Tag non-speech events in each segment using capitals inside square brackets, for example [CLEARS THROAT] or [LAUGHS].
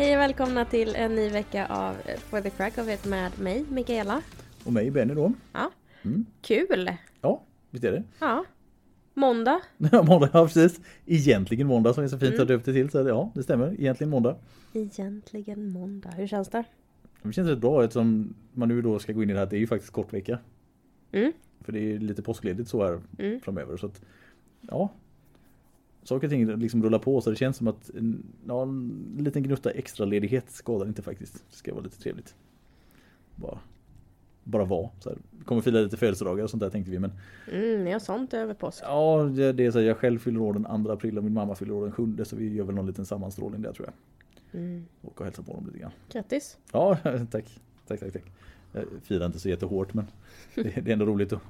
Hej och välkomna till en ny vecka av For the Crack of It med mig, Mikaela. Och mig Benny då. Ja, Mm. kul! Ja, visst är det. Ja. Måndag. [LAUGHS] måndag, ja precis. Egentligen måndag som är så fint Mm. att döpt det till. Så ja, det stämmer. Egentligen måndag. Egentligen måndag. Hur känns det? Det känns rätt bra eftersom man nu då ska gå in i det här. Det är ju faktiskt kort vecka. Mm. För det är lite påskledigt så här Mm. framöver. Så att, ja. Saker och ting liksom rullar på så det känns som att ja, en liten gnutta extra ledighet skadar inte faktiskt. Det ska vara lite trevligt. Bara, bara vara. Så här. Kommer fira lite födelsedagar och sånt där tänkte vi. Men Mm, ni har sånt över påsk. Ja, det det är så här, jag själv fyller år den 2 april och min mamma fyller år den 7 så vi gör väl någon liten sammanstrålning där tror jag. Mm. Och hälsa på dem lite grann. Grattis! Ja, [LAUGHS] tack. Tack, tack, tack. Jag firar inte så jättehårt men det, det är ändå roligt att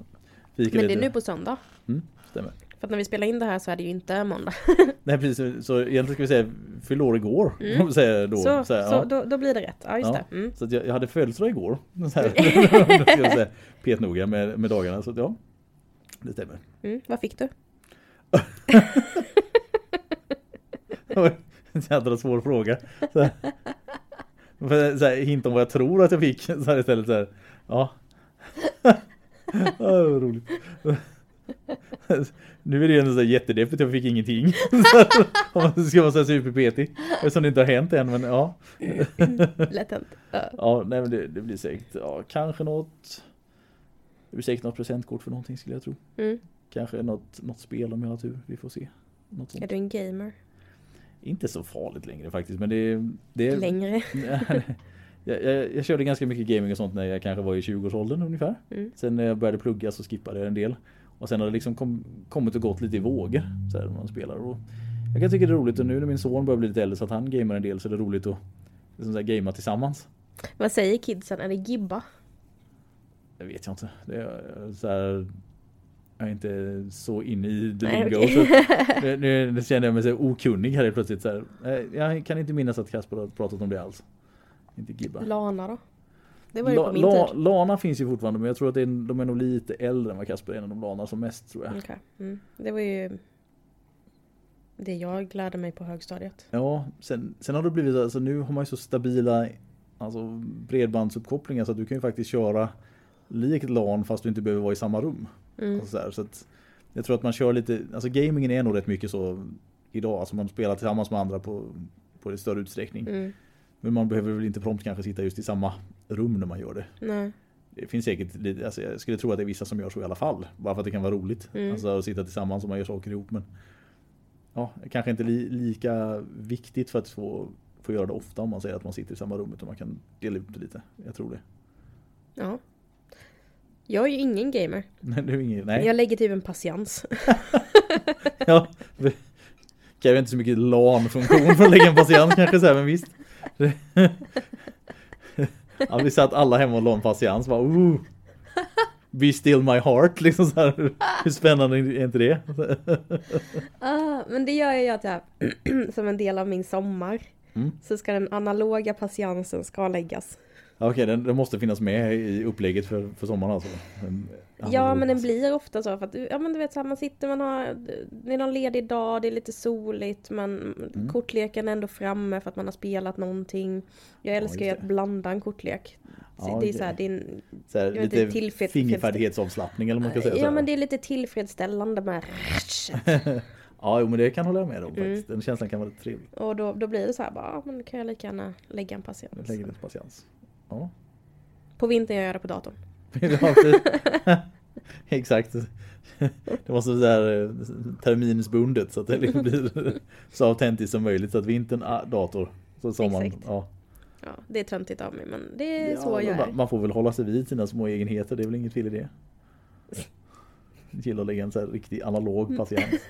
fika Men det lite. är nu på söndag. Mm, stämmer. För att när vi spelar in det här så är det ju inte måndag. [LAUGHS] Nej precis, så egentligen ska vi säga fyllde år igår. Mm. då. Så, så här, så ja. då, då blir det rätt. Ja, just Ja. det. Mm. Så jag, jag hade födelsedag igår. Så här, [LAUGHS] [LAUGHS] petnoga med, med dagarna. Så att, ja, det stämmer. Mm. Vad fick du? Det var en jädra svår fråga. Så här, så här, hint om vad jag tror att jag fick. Så här istället så här. Ja. ja var roligt. Nu är det ju ändå så jättedeppigt, jag fick ingenting. [LAUGHS] Om man ska vara så här superpetig. Eftersom det inte har hänt än, men ja. [LAUGHS] Lätt hänt. Ja. Ja, nej men det, det blir säkert, ja kanske något. Det blir säkert något presentkort för någonting skulle jag tro. Mm. Kanske något, något spel om jag har tur, vi får se. Något sånt. Är du en gamer? Inte så farligt längre faktiskt, men det, det Längre? [LAUGHS] jag, jag, jag körde ganska mycket gaming och sånt när jag kanske var i 20-årsåldern ungefär. Mm. Sen när jag började plugga så skippade jag en del. Och sen har det liksom kom, kommit och gått lite i vågor. Så här, när man spelar. Och jag kan tycka det är roligt och nu när min son börjar bli lite äldre så att han gamar en del så är det roligt att liksom så gamea tillsammans. Vad säger kidsen? Är det gibba? Det vet jag inte. Det är så här, jag är inte så inne i the Nej, lingo. okej. så att [LAUGHS] nu, nu, nu känner jag mig så okunnig här plötsligt. Så här. Eh, Jag kan inte minnas att Kasper har pratat om det alls. Inte Gibba. Lana då? Det var ju på min la, tid. Lana finns ju fortfarande men jag tror att det är, de är nog lite äldre än vad Kasper är när de lanar som mest tror jag. Okej. Mm. Det var ju det jag lärde mig på högstadiet. Ja, sen, sen har det blivit alltså nu har man ju så stabila alltså bredbandsuppkopplingar så att du kan ju faktiskt köra likt LAN fast du inte behöver vara i samma rum. Mm. Och så där, så att jag tror att man kör lite, alltså gamingen är nog rätt mycket så idag, alltså man spelar tillsammans med andra på, på ett större utsträckning. Mm. Men man behöver väl inte prompt kanske sitta just i samma rum när man gör det. Nej. Det finns säkert alltså jag skulle tro att det är vissa som gör så i alla fall. Bara för att det kan vara roligt. Mm. Alltså att sitta tillsammans och man gör saker ihop. Men ja, kanske inte li, lika viktigt för att få, få göra det ofta om man säger att man sitter i samma rum. Utan man kan dela ut det lite. Jag tror det. Ja. Jag är ju ingen gamer. [LAUGHS] Nej, det är inget, nej. Jag lägger typ en patiens. [LAUGHS] Ja, kräver inte så mycket LAN-funktion för att lägga en patient kanske så här, men visst. [LAUGHS] Ja, vi satt alla hemma och en patiens. Bara, be still my heart. [LAUGHS] Liksom så här. Hur spännande är inte det? [LAUGHS] Ah, men det gör jag att jag, [CLEARS THROAT] som en del av min sommar, Mm. så ska den analoga patiensen ska läggas. Okej, den, den måste finnas med i upplägget för, för sommaren alltså. En- Ja, men den blir ofta så för att, ja men du vet så här, man sitter, man har, det är någon ledig dag, det är lite soligt, men Mm. kortleken är ändå framme för att man har spelat någonting. Jag älskar ju att blanda en kortlek. Ja, det är så här, det är en, så här, vet lite inte, tillfreds- fingerfärdighetsavslappning eller man kan säga. ja men det är lite tillfredsställande med [LAUGHS] Ja, jo, men det kan jag hålla med om Mm. faktiskt. Den känslan kan vara lite trevlig. Och då, då blir det så här bara, men kan jag lika gärna lägga en patient. Jag lägger lite patiens. Ja. På vintern gör jag det på datorn. [LAUGHS] [LAUGHS] Exakt. Det måste vara där eh, terminsbundet så att det liksom blir [LAUGHS] så autentiskt som möjligt. Så att vintern, ah, dator. Så sommaren, Exakt. ja. Ja, det är töntigt av mig men det är så Ja, jag man- är. Man får väl hålla sig vid sina små egenheter, det är väl inget fel i det. Jag gillar att lägga en så här riktig analog patient.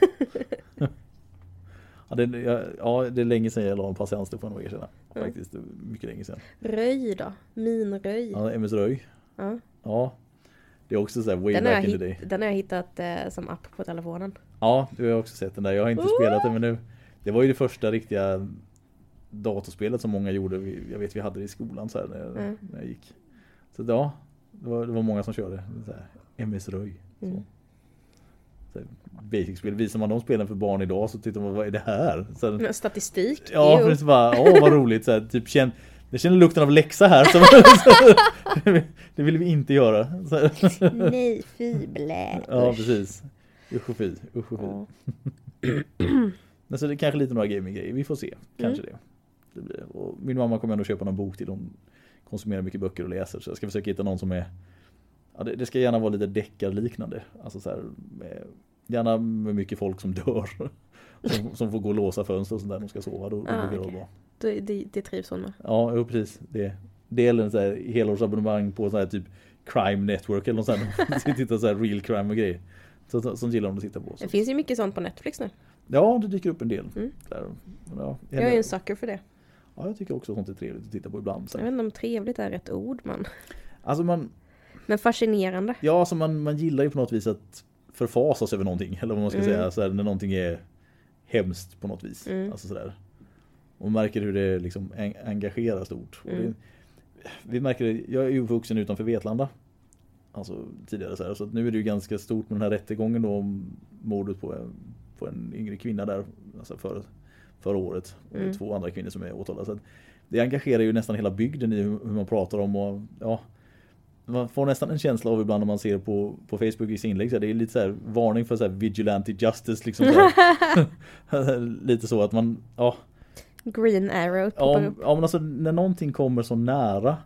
Ja det, ja, det är länge sedan jag la en patiens, det får jag nog erkänna. Mm. Faktiskt, mycket länge sedan. Röj då? Minröj? Ja, MS Röj. Ja. Ja. Det är också så här way Den, back in the day. den har jag hittat eh, som app på telefonen. Ja, du har också sett den där. Jag har inte Ooh. spelat den men nu. Det var ju det första riktiga datorspelet som många gjorde. Jag vet vi hade det i skolan så här när, jag, Mm. när jag gick. Så ja, det var, det var många som körde. Så här, MS Röj. Så. Mm. Basic-spel. Visar man de spelen för barn idag så tittar man vad är det här? Så här Statistik. ja, för det är bara, åh vad [LAUGHS] roligt. Så här, typ känn, jag känner lukten av läxa här. Så, så, [LAUGHS] det vill vi inte göra. Så. Nej, fy blä. ja, precis. Usch och fy. Usch och fy. Ja. [CLEARS THROAT] Men så det är kanske lite några gaming-grejer. Vi får se. Kanske det. det blir. Och min mamma kommer ändå köpa någon bok till. Hon konsumerar mycket böcker och läser. Så jag ska försöka hitta någon som är ja, det, det ska gärna vara lite deckarliknande. Alltså så här, med, gärna med mycket folk som dör. [LAUGHS] Som, som får gå och låsa fönster och sånt där när de ska sova. Då, då Ah, brukar det bra. Det, det, det trivs hon med. Ja, jo, precis. Det, det är en så här helårsabonnemang på så här typ Crime Network eller något sånt. här. [LAUGHS] Titta så här real crime och grejer. Så, sånt gillar de att titta på. Så. Det finns ju mycket sånt på Netflix nu. Ja, det dyker upp en del. Mm. Där. Ja, Jag är ju en sucker för det. ja, jag tycker också sånt är trevligt att titta på ibland. Så. Jag vet inte om trevligt är rätt ord men. Alltså man, Men fascinerande. ja, alltså man, man gillar ju på något vis att förfasas över någonting. Eller vad man ska Mm. säga, så här, när någonting är hemskt på något vis. Mm. Alltså sådär. Och man märker hur det liksom en, engagerar stort. Mm. det, vi märker det, jag är ju uppvuxen utanför Vetlanda. Alltså tidigare så här. Så nu är det ju ganska stort med den här rättegången då om mordet på, en- på en yngre kvinna där. Alltså för, förra året. Och det är Mm. två andra kvinnor som är åtalade. Så det engagerar ju nästan hela bygden i hur hur man pratar om och ja. Man får nästan en känsla av ibland när man ser på, på Facebook i sin inlägg. Så här, det är lite så här varning för så här vigilante justice liksom. Så [LAUGHS] [LAUGHS] lite så att man, ja. Green arrow Ja, upp. ja men alltså när någonting kommer så nära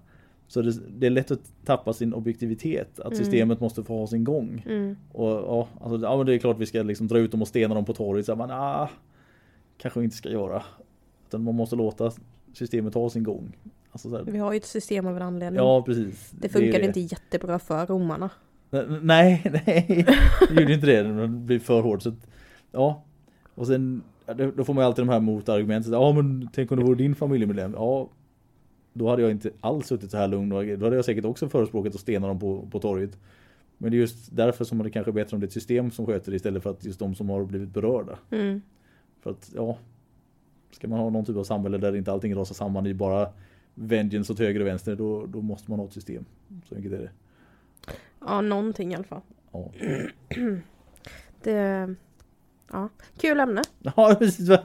så det, det är lätt att tappa sin objektivitet. Att Mm. systemet måste få ha sin gång. Mm. Och ja, alltså, ja men det är klart vi ska liksom dra ut dem och stena dem på torget. Så ah, kanske inte ska göra. Utan man måste låta systemet ha sin gång. Alltså, så här, Vi har ju ett system av en anledning. ja precis. det funkade det. inte jättebra för romarna. Nej, [LAUGHS] nej. Det gjorde inte det. Det blir för hårt. Så att, ja. Och sen då får man ju alltid de här motargumenten. Ja men tänk om det vore din familjemedlem. Ja. Då hade jag inte alls suttit så här lugn. Då hade jag säkert också förespråkat att stena dem på, på torget. Men det är just därför som det kanske är bättre om det är ett system som sköter det istället för att just de som har blivit berörda. Mm. För att ja. Ska man ha någon typ av samhälle där inte allting rasar samman i bara vengeance åt höger och vänster. Då, då måste man ha ett system. Så enkelt är det. Ja, någonting i alla fall. Ja. [CLEARS THROAT] Det... Ja, kul ämne. [LAUGHS] Ja, precis. [LAUGHS] Vad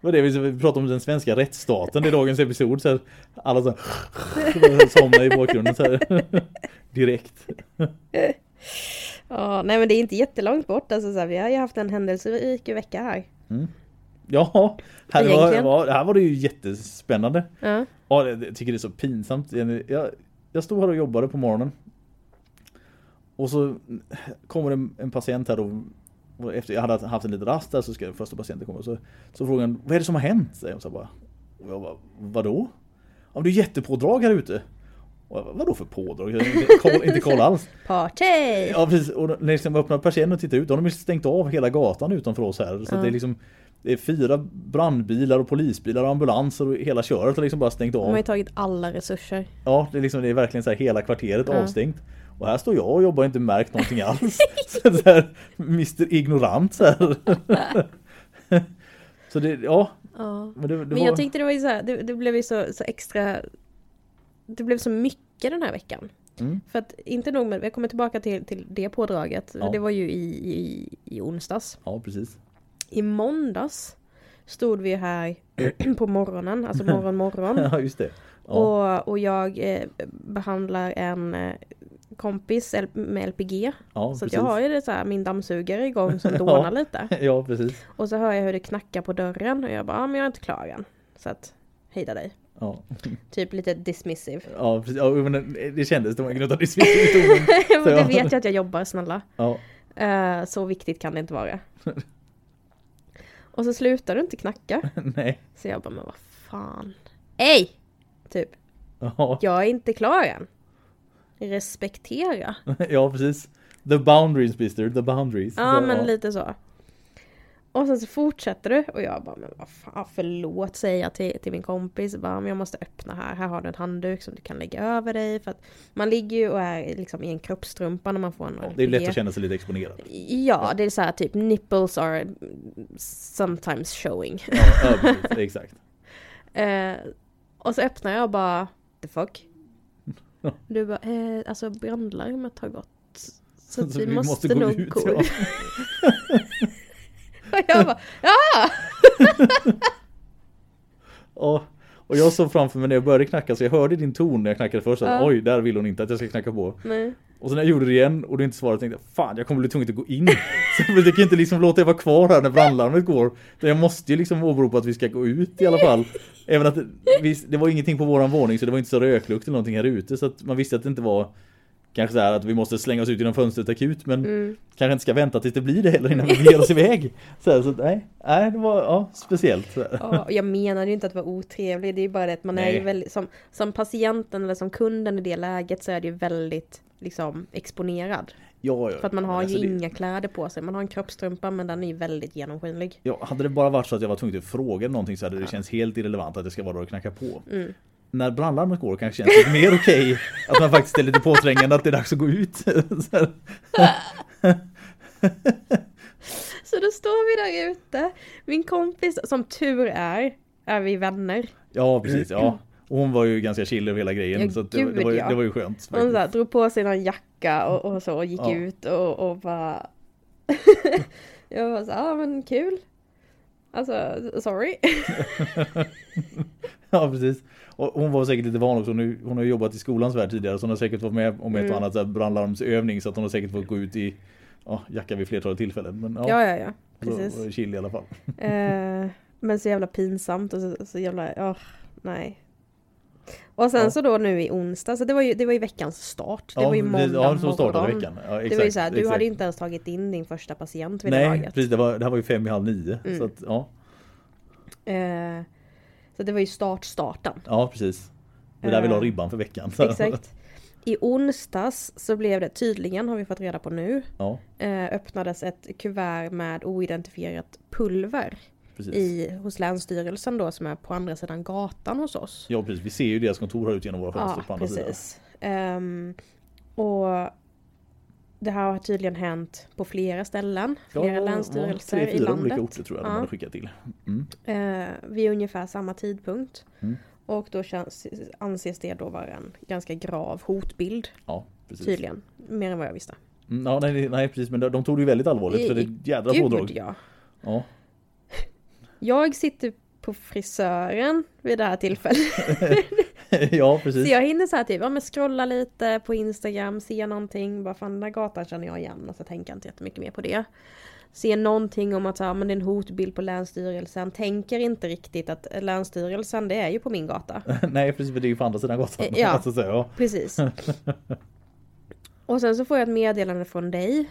vad det vi pratar om den svenska rättsstaten i dagens episod. Så här, alla så här, [LAUGHS] somnar i bakgrunden så här. Direkt. Ja, nej men det är inte jättelångt bort. Alltså, så här, vi har ju haft en händelserik vecka här. Ja, här var, var, här var det ju jättespännande. Ja. Ja, jag tycker det är så pinsamt. Jag, jag stod här och jobbade på morgonen. Och så kommer en, en patient här då. och Efter jag hade haft en liten rast där så ska första patienten komma. Så, så frågar han, vad är det som har hänt? Säger så här bara. Och jag bara, vadå? Ja, det är jättepådrag här ute. Jag bara, vadå för pådrag? Jag inte koll, inte koll [LAUGHS] alls. Party! Ja precis, och när jag liksom öppnar persiennen och tittar ut, då har de stängt av hela gatan utanför oss här. Så Ja. det är liksom det är fyra brandbilar och polisbilar och ambulanser och hela köret har liksom bara stängt De har av. ju tagit alla resurser. Ja, det är liksom det är verkligen så här hela kvarteret Ja. avstängt. Och här står jag och jobbar och inte märkt någonting alls. [LAUGHS] så här, Mr Ignorant så här. [LAUGHS] så det, ja. Ja. Men, det, det Men var, jag tyckte det var ju så här, det, det blev ju så, så extra Det blev så mycket den här veckan. Mm. För att inte nog med, jag kommer tillbaka till, till det pådraget. Ja. Det var ju i, i, i onsdags. Ja, precis. I måndags stod vi här [CLEARS THROAT] på morgonen, alltså morgon morgon. [LAUGHS] Ja, just det. Ja. Och, och jag eh, behandlar en eh, kompis med LPG. ja, Så jag har ju det så här, min dammsugare igång som [LAUGHS] dånar lite. [LAUGHS] Ja, precis. Och så hör jag hur det knackar på dörren och jag bara, ja men jag är inte klar än. Så att, hejda dig. Ja, Typ lite dismissive. ja, precis. ja men det- det kändes, det utav det i tonen. men jag- vet ju att jag jobbar snälla. Ja, Eh, så viktigt kan det inte vara. Och så slutar du inte knacka. [LAUGHS] nej. Så jag bara, men vad fan. Ej! Typ, Ja, jag är inte klar än. Respektera. [LAUGHS] ja, precis. The boundaries, mister. The boundaries. Ja Så, men lite så. Och sen så fortsätter du och jag bara, men vad fan, förlåt säger jag till, till min kompis. Bara, men jag måste öppna här, här har du en handduk som du kan lägga över dig. För att man ligger ju och är liksom i en kroppstrumpa när man får en Ja, det är lätt att känna sig lite exponerad. Ja, det är så här typ nipples are sometimes showing. Ja, ja precis, [LAUGHS] exakt. Eh, och så öppnar jag och bara, the fuck? Du bara, eh, alltså brandlarmet har gått. Så, [LAUGHS] Så vi, vi måste, måste gå nog ut, gå. [LAUGHS] och [LAUGHS] jag bara, ja! [LAUGHS] Ja, och jag såg framför mig när jag började knacka så jag hörde din ton när jag knackade först. Att, Ja. Oj, där vill hon inte att jag ska knacka på. Nej. Och sen när jag gjorde det igen och du inte svarade tänkte jag fan jag kommer bli tvungen att gå in. [LAUGHS] Så jag kan inte liksom låta er vara kvar här när brandlarmet går. Jag måste ju liksom åberopa att vi ska gå ut i alla fall. Även att vi, det var ingenting på våran våning så det var inte så röklukt eller någonting här ute. Så att man visste att det inte var kanske så här att vi måste slänga oss ut genom fönstret akut. Men Mm. kanske inte ska vänta tills det blir det heller innan vi ger oss iväg. Så, här, så nej, nej, det var ja, speciellt. Ja, jag menar ju inte att vara otrevlig, det är bara det att man är ju Nej. väldigt, som, som patienten eller som kunden i det läget så är det ju väldigt liksom exponerad. Ja, ja. För att man har Alltså, ju det- inga kläder på sig, man har en kroppstrumpa men den är ju väldigt genomskinlig. Ja, hade det bara varit så att jag var tvungen att fråga någonting så hade det känts helt irrelevant att det ska vara och knacka på. Mm. När brandlarmet går kanske känns det mer okej att man faktiskt är lite påträngande att det är dags att gå ut. [LAUGHS] [LAUGHS] Så då står vi där ute, min kompis, som tur är, är vi vänner. Ja, precis. Ja. Och hon var ju ganska chill över hela grejen. Ja, så det, det, var, ju- ja. det var ju skönt. Hon så här, drog på sig någon jacka och, och så och gick Ja. ut och, och bara... [LAUGHS] jag var så ja ah, men kul. Alltså, sorry. [LAUGHS] Ja, precis. Och hon var säkert lite van också. Hon, hon har jobbat i skolans värld tidigare så hon har säkert varit med om ett Mm. och annat så brandlarmsövning så att hon har säkert fått gå ut i ja, jacka vid flertalet tillfällen. Men ja, Ja, ja, ja. så Precis. det chill i alla fall. Eh, men så jävla pinsamt och så, så jävla, ja, nej. Och sen Ja. så då nu i onsdag, så det var ju, det var ju veckans start. Det ja, var ju det- måndag Ja, så startade veckan. Ja, exakt, det var ju så här, du exakt. hade ju inte ens tagit in din första patient vid det Nej, laget. precis. Det, var, det här var ju fem i halv nio. Mm. Så att, ja, Eh, så det var ju start, starten. ja, precis. Det är där vi la Eh, ribban för veckan. [LAUGHS] Exakt. I onsdags så blev det tydligen, har vi fått reda på nu, Ja, eh, öppnades ett kuvert med oidentifierat pulver precis. i, hos Länsstyrelsen då som är på andra sidan gatan hos oss. Ja, precis. Vi ser ju deras kontor här ute genom våra fönster på Ja, andra sidan. precis. Ehm, och det här har tydligen hänt på flera ställen, flera Ja, länsstyrelser tre, i landet. olika orter tror jag de Ja. hade skickat till. Mm. Eh, vid ungefär samma tidpunkt. Mm. Och då känns, anses det då vara en ganska grav hotbild, Ja, precis. tydligen. Mer än vad jag visste. Mm, ja, nej, nej, precis. Men de, de tog det ju väldigt allvarligt för det är ett jädra Gud pådrag. ja. Ja. Jag sitter på frisören vid det här tillfället. [LAUGHS] [LAUGHS] ja, Så precis. jag hinner så här typ, ja men scrolla lite på Instagram, se någonting, bara fan den där gatan känner jag igen och så tänker jag inte jättemycket mer på det. Se någonting om att så här, men det är en hotbild på Länsstyrelsen, tänker inte riktigt att Länsstyrelsen det är ju på min gata. [LAUGHS] nej, precis. För det är ju på andra sidan gatan. Ja. [LAUGHS] Alltså, så, ja. Precis. Och sen så får jag ett meddelande från dig.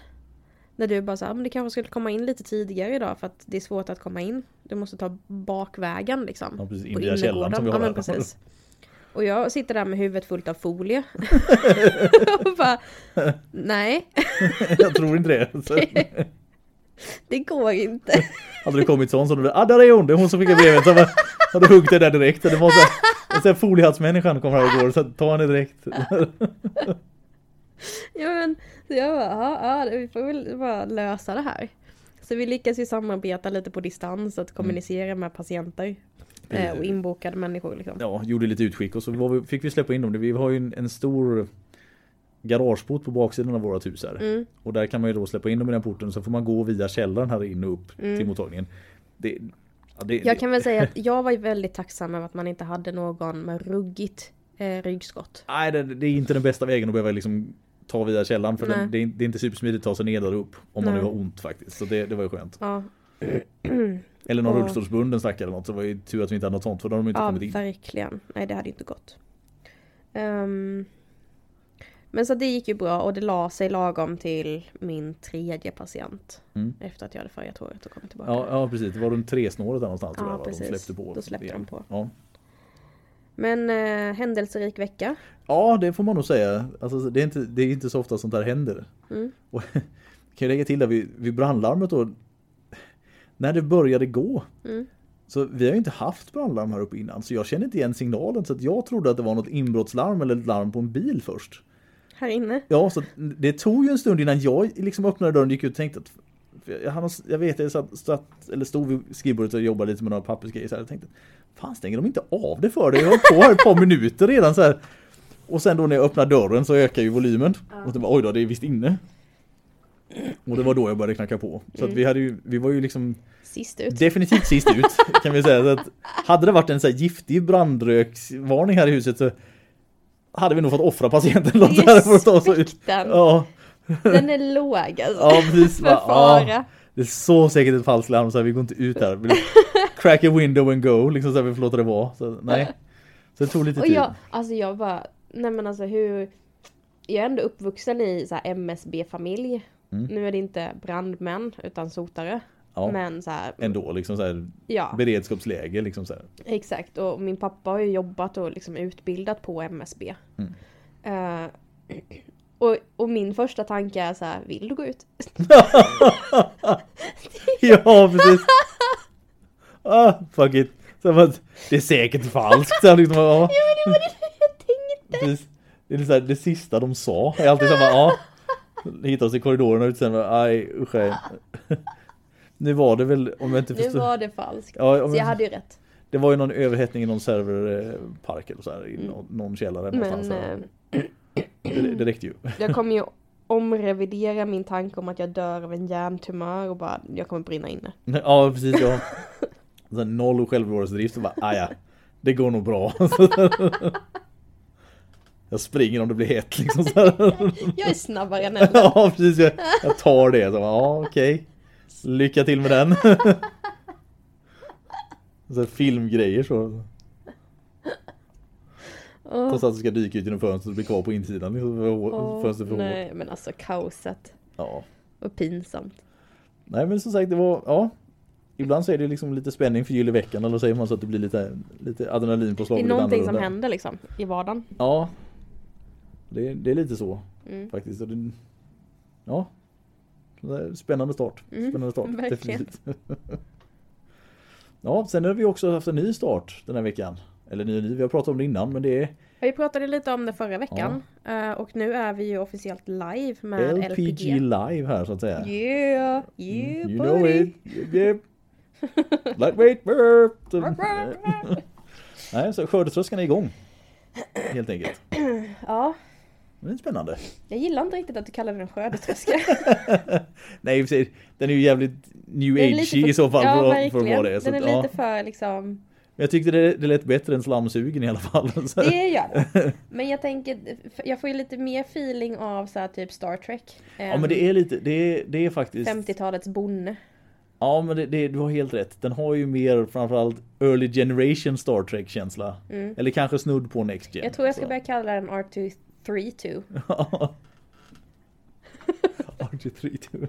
När du bara sa, men det kanske skulle komma in lite tidigare idag för att det är svårt att komma in. Du måste ta bakvägen liksom. Ja, precis. In via källan som vi ja, har men här. precis. Och jag sitter där med huvudet fullt av folie. [LAUGHS] och bara, nej, [LAUGHS] jag tror inte det. Så, det går inte. hade det kommit sån så hade du, ah där är hon, det är hon som skickar brevet. Så bara, hade huggit det där direkt. Det var så här, här foliehattsmänniskan kom här och går så ta henne direkt. Ja men, så jag bara, ja, vi får väl bara lösa det här. Så vi lyckas ju samarbeta lite på distans, att kommunicera med patienter. Eh, och inbokade människor liksom. ja, gjorde lite utskick och så vi, fick vi släppa in dem. Vi har ju en, en stor garageport på baksidan av vårt hus här. Mm. Och där kan man ju då släppa in dem i den porten så får man gå via källaren här in och upp Mm. till mottagningen. Det, ja, det, Jag kan väl säga att [LAUGHS] jag var ju väldigt tacksam över att man inte hade någon med ruggigt eh, ryggskott. Nej, det, det är inte den bästa vägen att behöva liksom ta via källaren för den, det, är, inte supersmidigt att ta sig ner där upp om man nu har ont faktiskt. Så det, det var ju skönt. Ja, [CLEARS THROAT] [CLEARS THROAT] Eller någon Och- rullstolsbunden stackare eller något så var ju tur att vi inte hade något sånt för då har de inte ja kommit in. verkligen. Nej det hade inte gått. Ehm, men så det gick ju bra och det la sig lagom till min tredje patient. Mm. Efter att jag hade färgat håret och kommit tillbaka. Ja, ja precis, det var runt tresnåret där någonstans Ja, jag va? de precis. släppte på. Då släppte det. de på. Ja. Men eh, händelserik vecka. ja, det får man nog säga. Alltså, det, är inte, det är inte så ofta sånt här händer. Mm. Och, [LAUGHS] kan jag lägga till där vid, vid brandlarmet då. När det började gå Mm. Så vi har ju inte haft brandlarm här uppe innan så jag känner inte igen signalen så att jag trodde att det var något inbrottslarm eller ett larm på en bil först. Här inne. Ja, så det tog ju en stund innan jag liksom öppnade dörren och gick ut och tänkte att jag, hann- jag vet, jag satt, satt, eller stod vid skrivbordet och jobbade lite med några pappersgrejer så här, och tänkte Fan stänger de inte av det för dig? Jag har på här ett par minuter redan så här. Och sen då när jag öppnar dörren så ökar ju volymen. Och så bara, oj då, det är visst inne. Och det var då jag började knacka på. Så Mm. att vi, hade ju, vi var ju liksom Sist ut. definitivt sist ut [LAUGHS] kan vi säga. Så att hade det varit en så här giftig brandröksvarning här i huset så hade vi nog fått offra patienten. Respekten. Ja, Den är låg alltså. ja precis. För fara. ja, det är så säkert ett falskt larm så här, vi går inte ut här. Crack a window and go liksom så här, vi får låta det vara. Så, nej. Så det tog lite Och tid. jag, alltså jag bara, nej men alltså hur... Jag är ändå uppvuxen i så MSB-familj. Mm. Nu är det inte brandmän utan sotare. Ja, Men så här, ändå liksom så här ja beredskapsläge liksom så här. exakt. Och min pappa har ju jobbat och liksom utbildat på MSB. Mm. Eh, [CLEARS THROAT] och, och min första tanke är så här, vill du gå ut? [LAUGHS] Ja, precis. Ah, fuck it. Så det är säkert falskt. Så liksom, ja. Det var det jag tänkte! Det är så det sista de sa. är alltid samma, ja. Hittar oss i korridorerna och sen aj usch. aj. [LAUGHS] Nu var det väl, om jag inte Nu förstår. var det falskt. Ja, om Så jag hade ju rätt. det var ju någon överhettning i någon serverpark eller så här, i någon, någon källare. Men eh, Det, det räckte ju. [CLEARS THROAT] jag kommer ju omrevidera min tanke om att jag dör av en hjärntumör och bara, jag kommer brinna inne. [LAUGHS] Ja, precis. Ja. [LAUGHS] Här, noll självbevarelsedrift och bara, ah, ja, det går nog bra. Jag springer om det blir hett liksom. Så här. [LAUGHS] Jag är snabbare än [LAUGHS] elden. Ja, precis. Jag, jag tar det. Så, ja, okej. Lycka till med den. [LAUGHS] Så filmgrejer så. Trots att det ska dyka ut genom fönstret och bli kvar på insidan. Liksom, fönstret för hårt. nej, men alltså kaoset. Ja. Och pinsamt. Nej men som sagt det var, ja. Ibland så är det liksom lite spänning för i veckan eller säger man så att det blir lite, lite adrenalin på slag. Det är någonting som händer liksom i vardagen. Ja. Det, det är lite så Mm. faktiskt. Det, ja. Spännande start. Mm, Spännande start. [LAUGHS] verkligen. Definitivt. [LAUGHS] ja, sen har vi också haft en ny start den här veckan. Eller ny och ny, vi har pratat om det innan men det är Vi pratade lite om det förra veckan. eh, Och nu är vi ju officiellt live med LPG, LPG. live här så att säga. Yeah, Mm, yeah you buddy. know it. Yep. [LAUGHS] Lightweight burp. Nej, så skördetröskan är igång. Helt enkelt. [CLEARS THROAT] Ja, det är spännande. jag gillar inte riktigt att du kallar den skördetröska. [LAUGHS] Nej, i och för sig, den är ju jävligt new är age i så fall ja, för, för vara det. Så Den är ja. lite för liksom Jag tyckte det, det lät bättre än slamsugen i alla fall. [LAUGHS] Det gör det. [LAUGHS] Men jag tänker, jag får ju lite mer feeling av så här typ Star Trek. Ja men det är lite, det är, det är faktiskt 50-talets bonde. Ja men det, det, du har helt rätt. Den har ju mer framförallt early generation Star Trek känsla. Mm. Eller kanske snudd på Next Gen. Jag tror jag ska så. börja kalla den R232. R232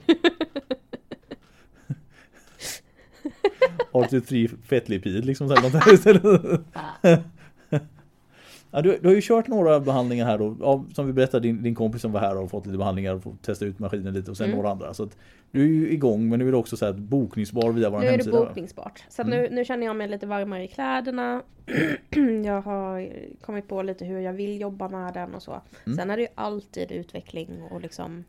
R232 fettlipid liksom så här istället. Ja, du, du har ju kört några behandlingar här då, ja, som vi berättade, din, din kompis som var här och har fått lite behandlingar och fått testa ut maskinen lite och sen Mm. några andra. Så att du är ju igång men nu är det också så här bokningsbar via vår Nu är det hemsida. bokningsbart. Så Mm. nu, nu känner jag mig lite varmare i kläderna. [CLEARS THROAT] jag har kommit på lite hur jag vill jobba med den och så. Mm. Sen är det ju alltid utveckling och liksom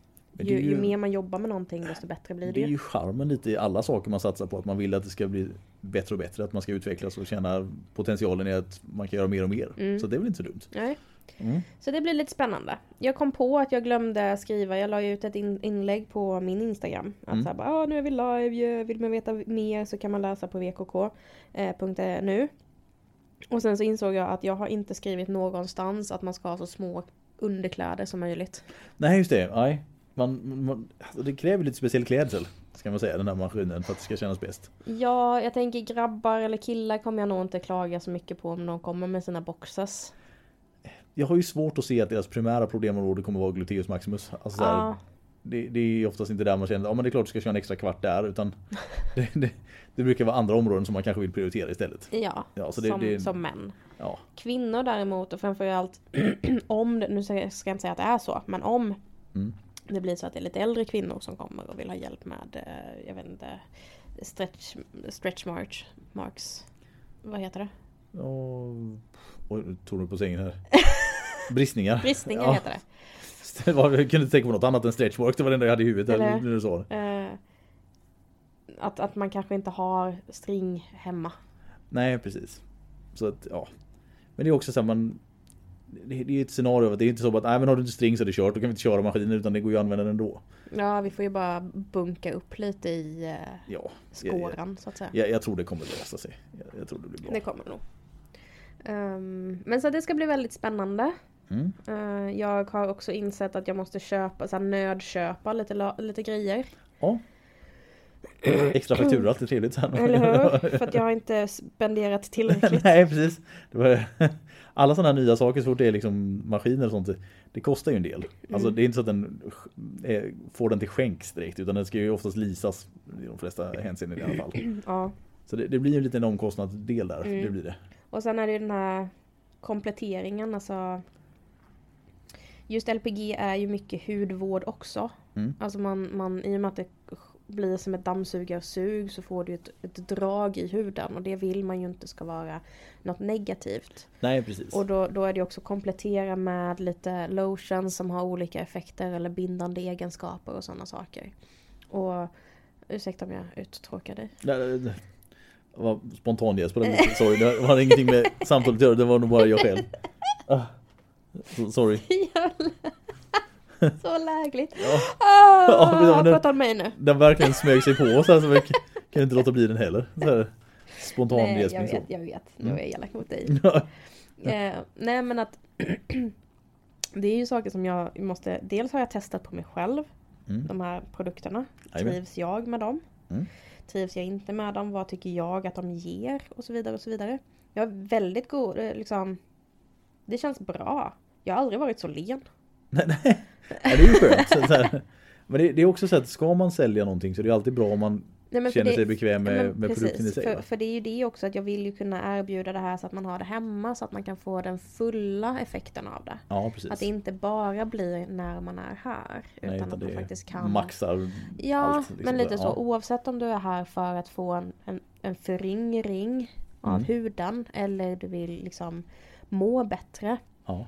ju, ju ju- mer man jobbar med någonting desto bättre blir det, Det är ju. charmen lite i alla saker man satsar på. Att man vill att det ska bli bättre och bättre. Att man ska utvecklas och känna potentialen i att man kan göra mer och mer. Mm. Så det är väl inte så dumt. Nej. Mm. Så det blir lite spännande. Jag kom på att jag glömde skriva, jag la ut ett in, inlägg på min Instagram. Att Mm. bara, ah, nu är vi live, vill man veta mer så kan man läsa på vkk.nu. Och sen så insåg jag att jag har inte skrivit någonstans att man ska ha så små underkläder som möjligt. Nej just det, nej. Man, man, alltså det kräver lite speciell klädsel. Ska man säga den här maskinen för att det ska kännas bäst. Ja, jag tänker grabbar eller killar kommer jag nog inte klaga så mycket på om de kommer med sina boxes. Jag har ju svårt att se att deras primära problemområde kommer vara gluteus maximus. Alltså så här, Ja, det, det är oftast inte där man känner, ja men det är klart du ska köra en extra kvart där. Utan [LAUGHS] det, det, det brukar vara andra områden som man kanske vill prioritera istället. ja, Ja, så det- som, som män. Ja, Kvinnor däremot och framförallt [CLEARS THROAT] om nu ska jag inte säga att det är så, men om Mm. Det blir så att det är lite äldre kvinnor som kommer och vill ha hjälp med, eh, jag vet inte, stretch, stretch march, marks, vad heter det? och, nu tog du på sängen här. [LAUGHS] Bristningar. Bristningar Ja. heter det. [LAUGHS] Jag kunde inte tänka på något annat än stretchwork, det var det enda jag hade i huvudet Eller- sa det. Eh, att, att man kanske inte har string hemma. Nej precis. Så att ja. Men det är också så här man det, det är ett scenario, det är inte så att nej men har du inte string så är det kört, då kan vi inte köra maskinen utan det går ju att använda den ändå. Ja, vi får ju bara bunka upp lite i eh, Ja, skåran så att säga. jag, jag tror det kommer lösa sig. Jag, jag tror det blir bra. Det kommer nog. Ehm, men så det ska bli väldigt spännande. Mm. Eh, jag har också insett att jag måste köpa, så här, nödköpa lite, lite grejer. Ja. Extra faktura, alltid trevligt sen. Eller hur? [LAUGHS] För att jag har inte spenderat tillräckligt. Nej precis. Var, [LAUGHS] alla sådana här nya saker så fort det är liksom maskiner och sånt. Det kostar ju en del. Alltså Mm. det är inte så att den eh, får den till skänks direkt utan den ska ju oftast leasas i de flesta hänseenden i alla fall. [CLEARS THROAT] Ja. Så det, det blir ju en liten omkostnadsdel där. Mm. Det blir det. Och sen är det ju den här kompletteringen, alltså Just LPG är ju mycket hudvård också. Mm. Alltså man, man, i och med att det blir som ett dammsugarsug så får du ett, ett drag i huden och det vill man ju inte ska vara något negativt. Nej precis. Och då, då är det också komplettera med lite lotion som har olika effekter eller bindande egenskaper och sådana saker. Och ursäkta om jag uttråkar dig. Det, det, det var spontan den. Sorry, det hade ingenting med samtalet att göra. Det var nog bara jag själv. Ah, so- sorry. [LAUGHS] Så lägligt. Ja. Ah, Ja, prata om mig nu. Den verkligen smög sig på oss här så vi kan inte låta bli den heller. Så här, spontan Nej, jag vet, jag vet. Nu Mm. är jag elak mot dig. [LAUGHS] Ja. Eh, nej men att [CLEARS THROAT] det är ju saker som jag måste, dels har jag testat på mig själv, Mm. de här produkterna. Trivs jag med dem? Mm. Trivs jag inte med dem? Vad tycker jag att de ger? Och så vidare och så vidare. Jag har väldigt god, eh, liksom, det känns bra. Jag har aldrig varit så len. Nej, nej. [LAUGHS] Ja, det är ju skönt. Så här. Men det, det är också så att ska man sälja någonting så är det alltid bra om man Nej, känner det- sig bekväm med, Men med produkten i sig. För, för det är ju det också att jag vill ju kunna erbjuda det här så att man har det hemma så att man kan få den fulla effekten av det. Ja precis. Att det inte bara blir när man är här. Utan, Nej, att man faktiskt kan maxar Ja, allt. liksom. men lite så. Ja. Oavsett om du är här för att få en, en, en föryngring av Mm. huden eller du vill liksom må bättre. Ja.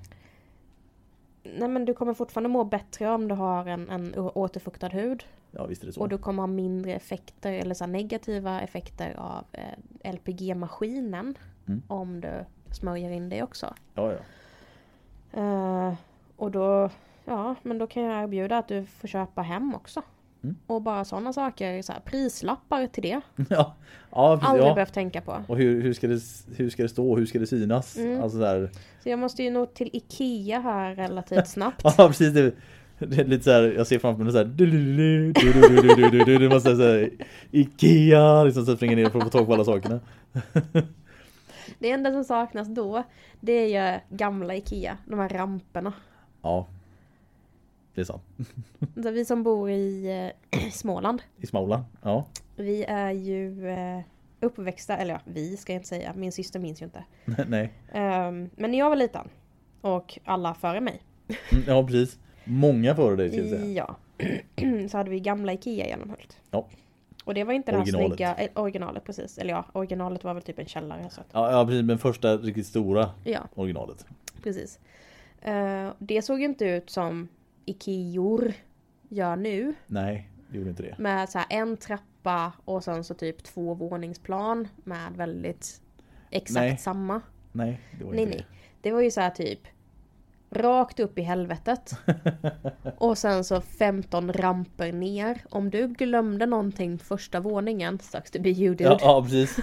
Nej men du kommer fortfarande må bättre om du har en, en återfuktad hud. ja, visst är det så. Och du kommer ha mindre effekter eller så negativa effekter av eh, LPG-maskinen. Mm. Om du smörjer in det också. Ja, ja. Eh, och då, ja men då kan jag erbjuda att du får köpa hem också. Mm. Och bara sådana saker, så här, prislappar till det. ja, ja, Aldrig ja. behövt tänka på. Och hur, hur, ska det, hur ska det stå, hur ska det synas? Mm. Alltså så, här... så jag måste ju nog till Ikea här relativt snabbt. ja, precis. Det, det är lite så här, jag ser framför mig så här... Du måste säga Ikea, liksom springer ner för att få tag på alla sakerna. det enda som saknas då, det är ju gamla Ikea, de här ramperna. Ja, det är sant. Så vi som bor i eh, [CLEARS THROAT] Småland, I Småland. Ja. vi är ju eh, uppväxta, eller ja, vi ska jag inte säga, min syster minns ju inte. [LAUGHS] Nej. Ehm, men när jag var liten, och alla före mig, Mm, Ja precis. Många före dig ska jag säga. ja, [CLEARS THROAT] så hade vi gamla Ikea Älmhult. Ja. Och det var inte det här Originalet. snygga, eh, originalet precis, eller ja, originalet var väl typ en källare. Så att, Ja, ja precis, men första riktigt stora ja. originalet. Precis. Eh, det såg ju inte ut som Ikeor gör nu. Nej, det gjorde inte det. Med så här en trappa och sen så typ två våningsplan med väldigt exakt Nej. samma. Nej, det var Nej inte nej. Det var ju så här typ rakt upp i helvetet. [LAUGHS] och sen så 15 ramper ner. Om du glömde någonting på första våningen, sucks to be you dude. Ja, ja, precis.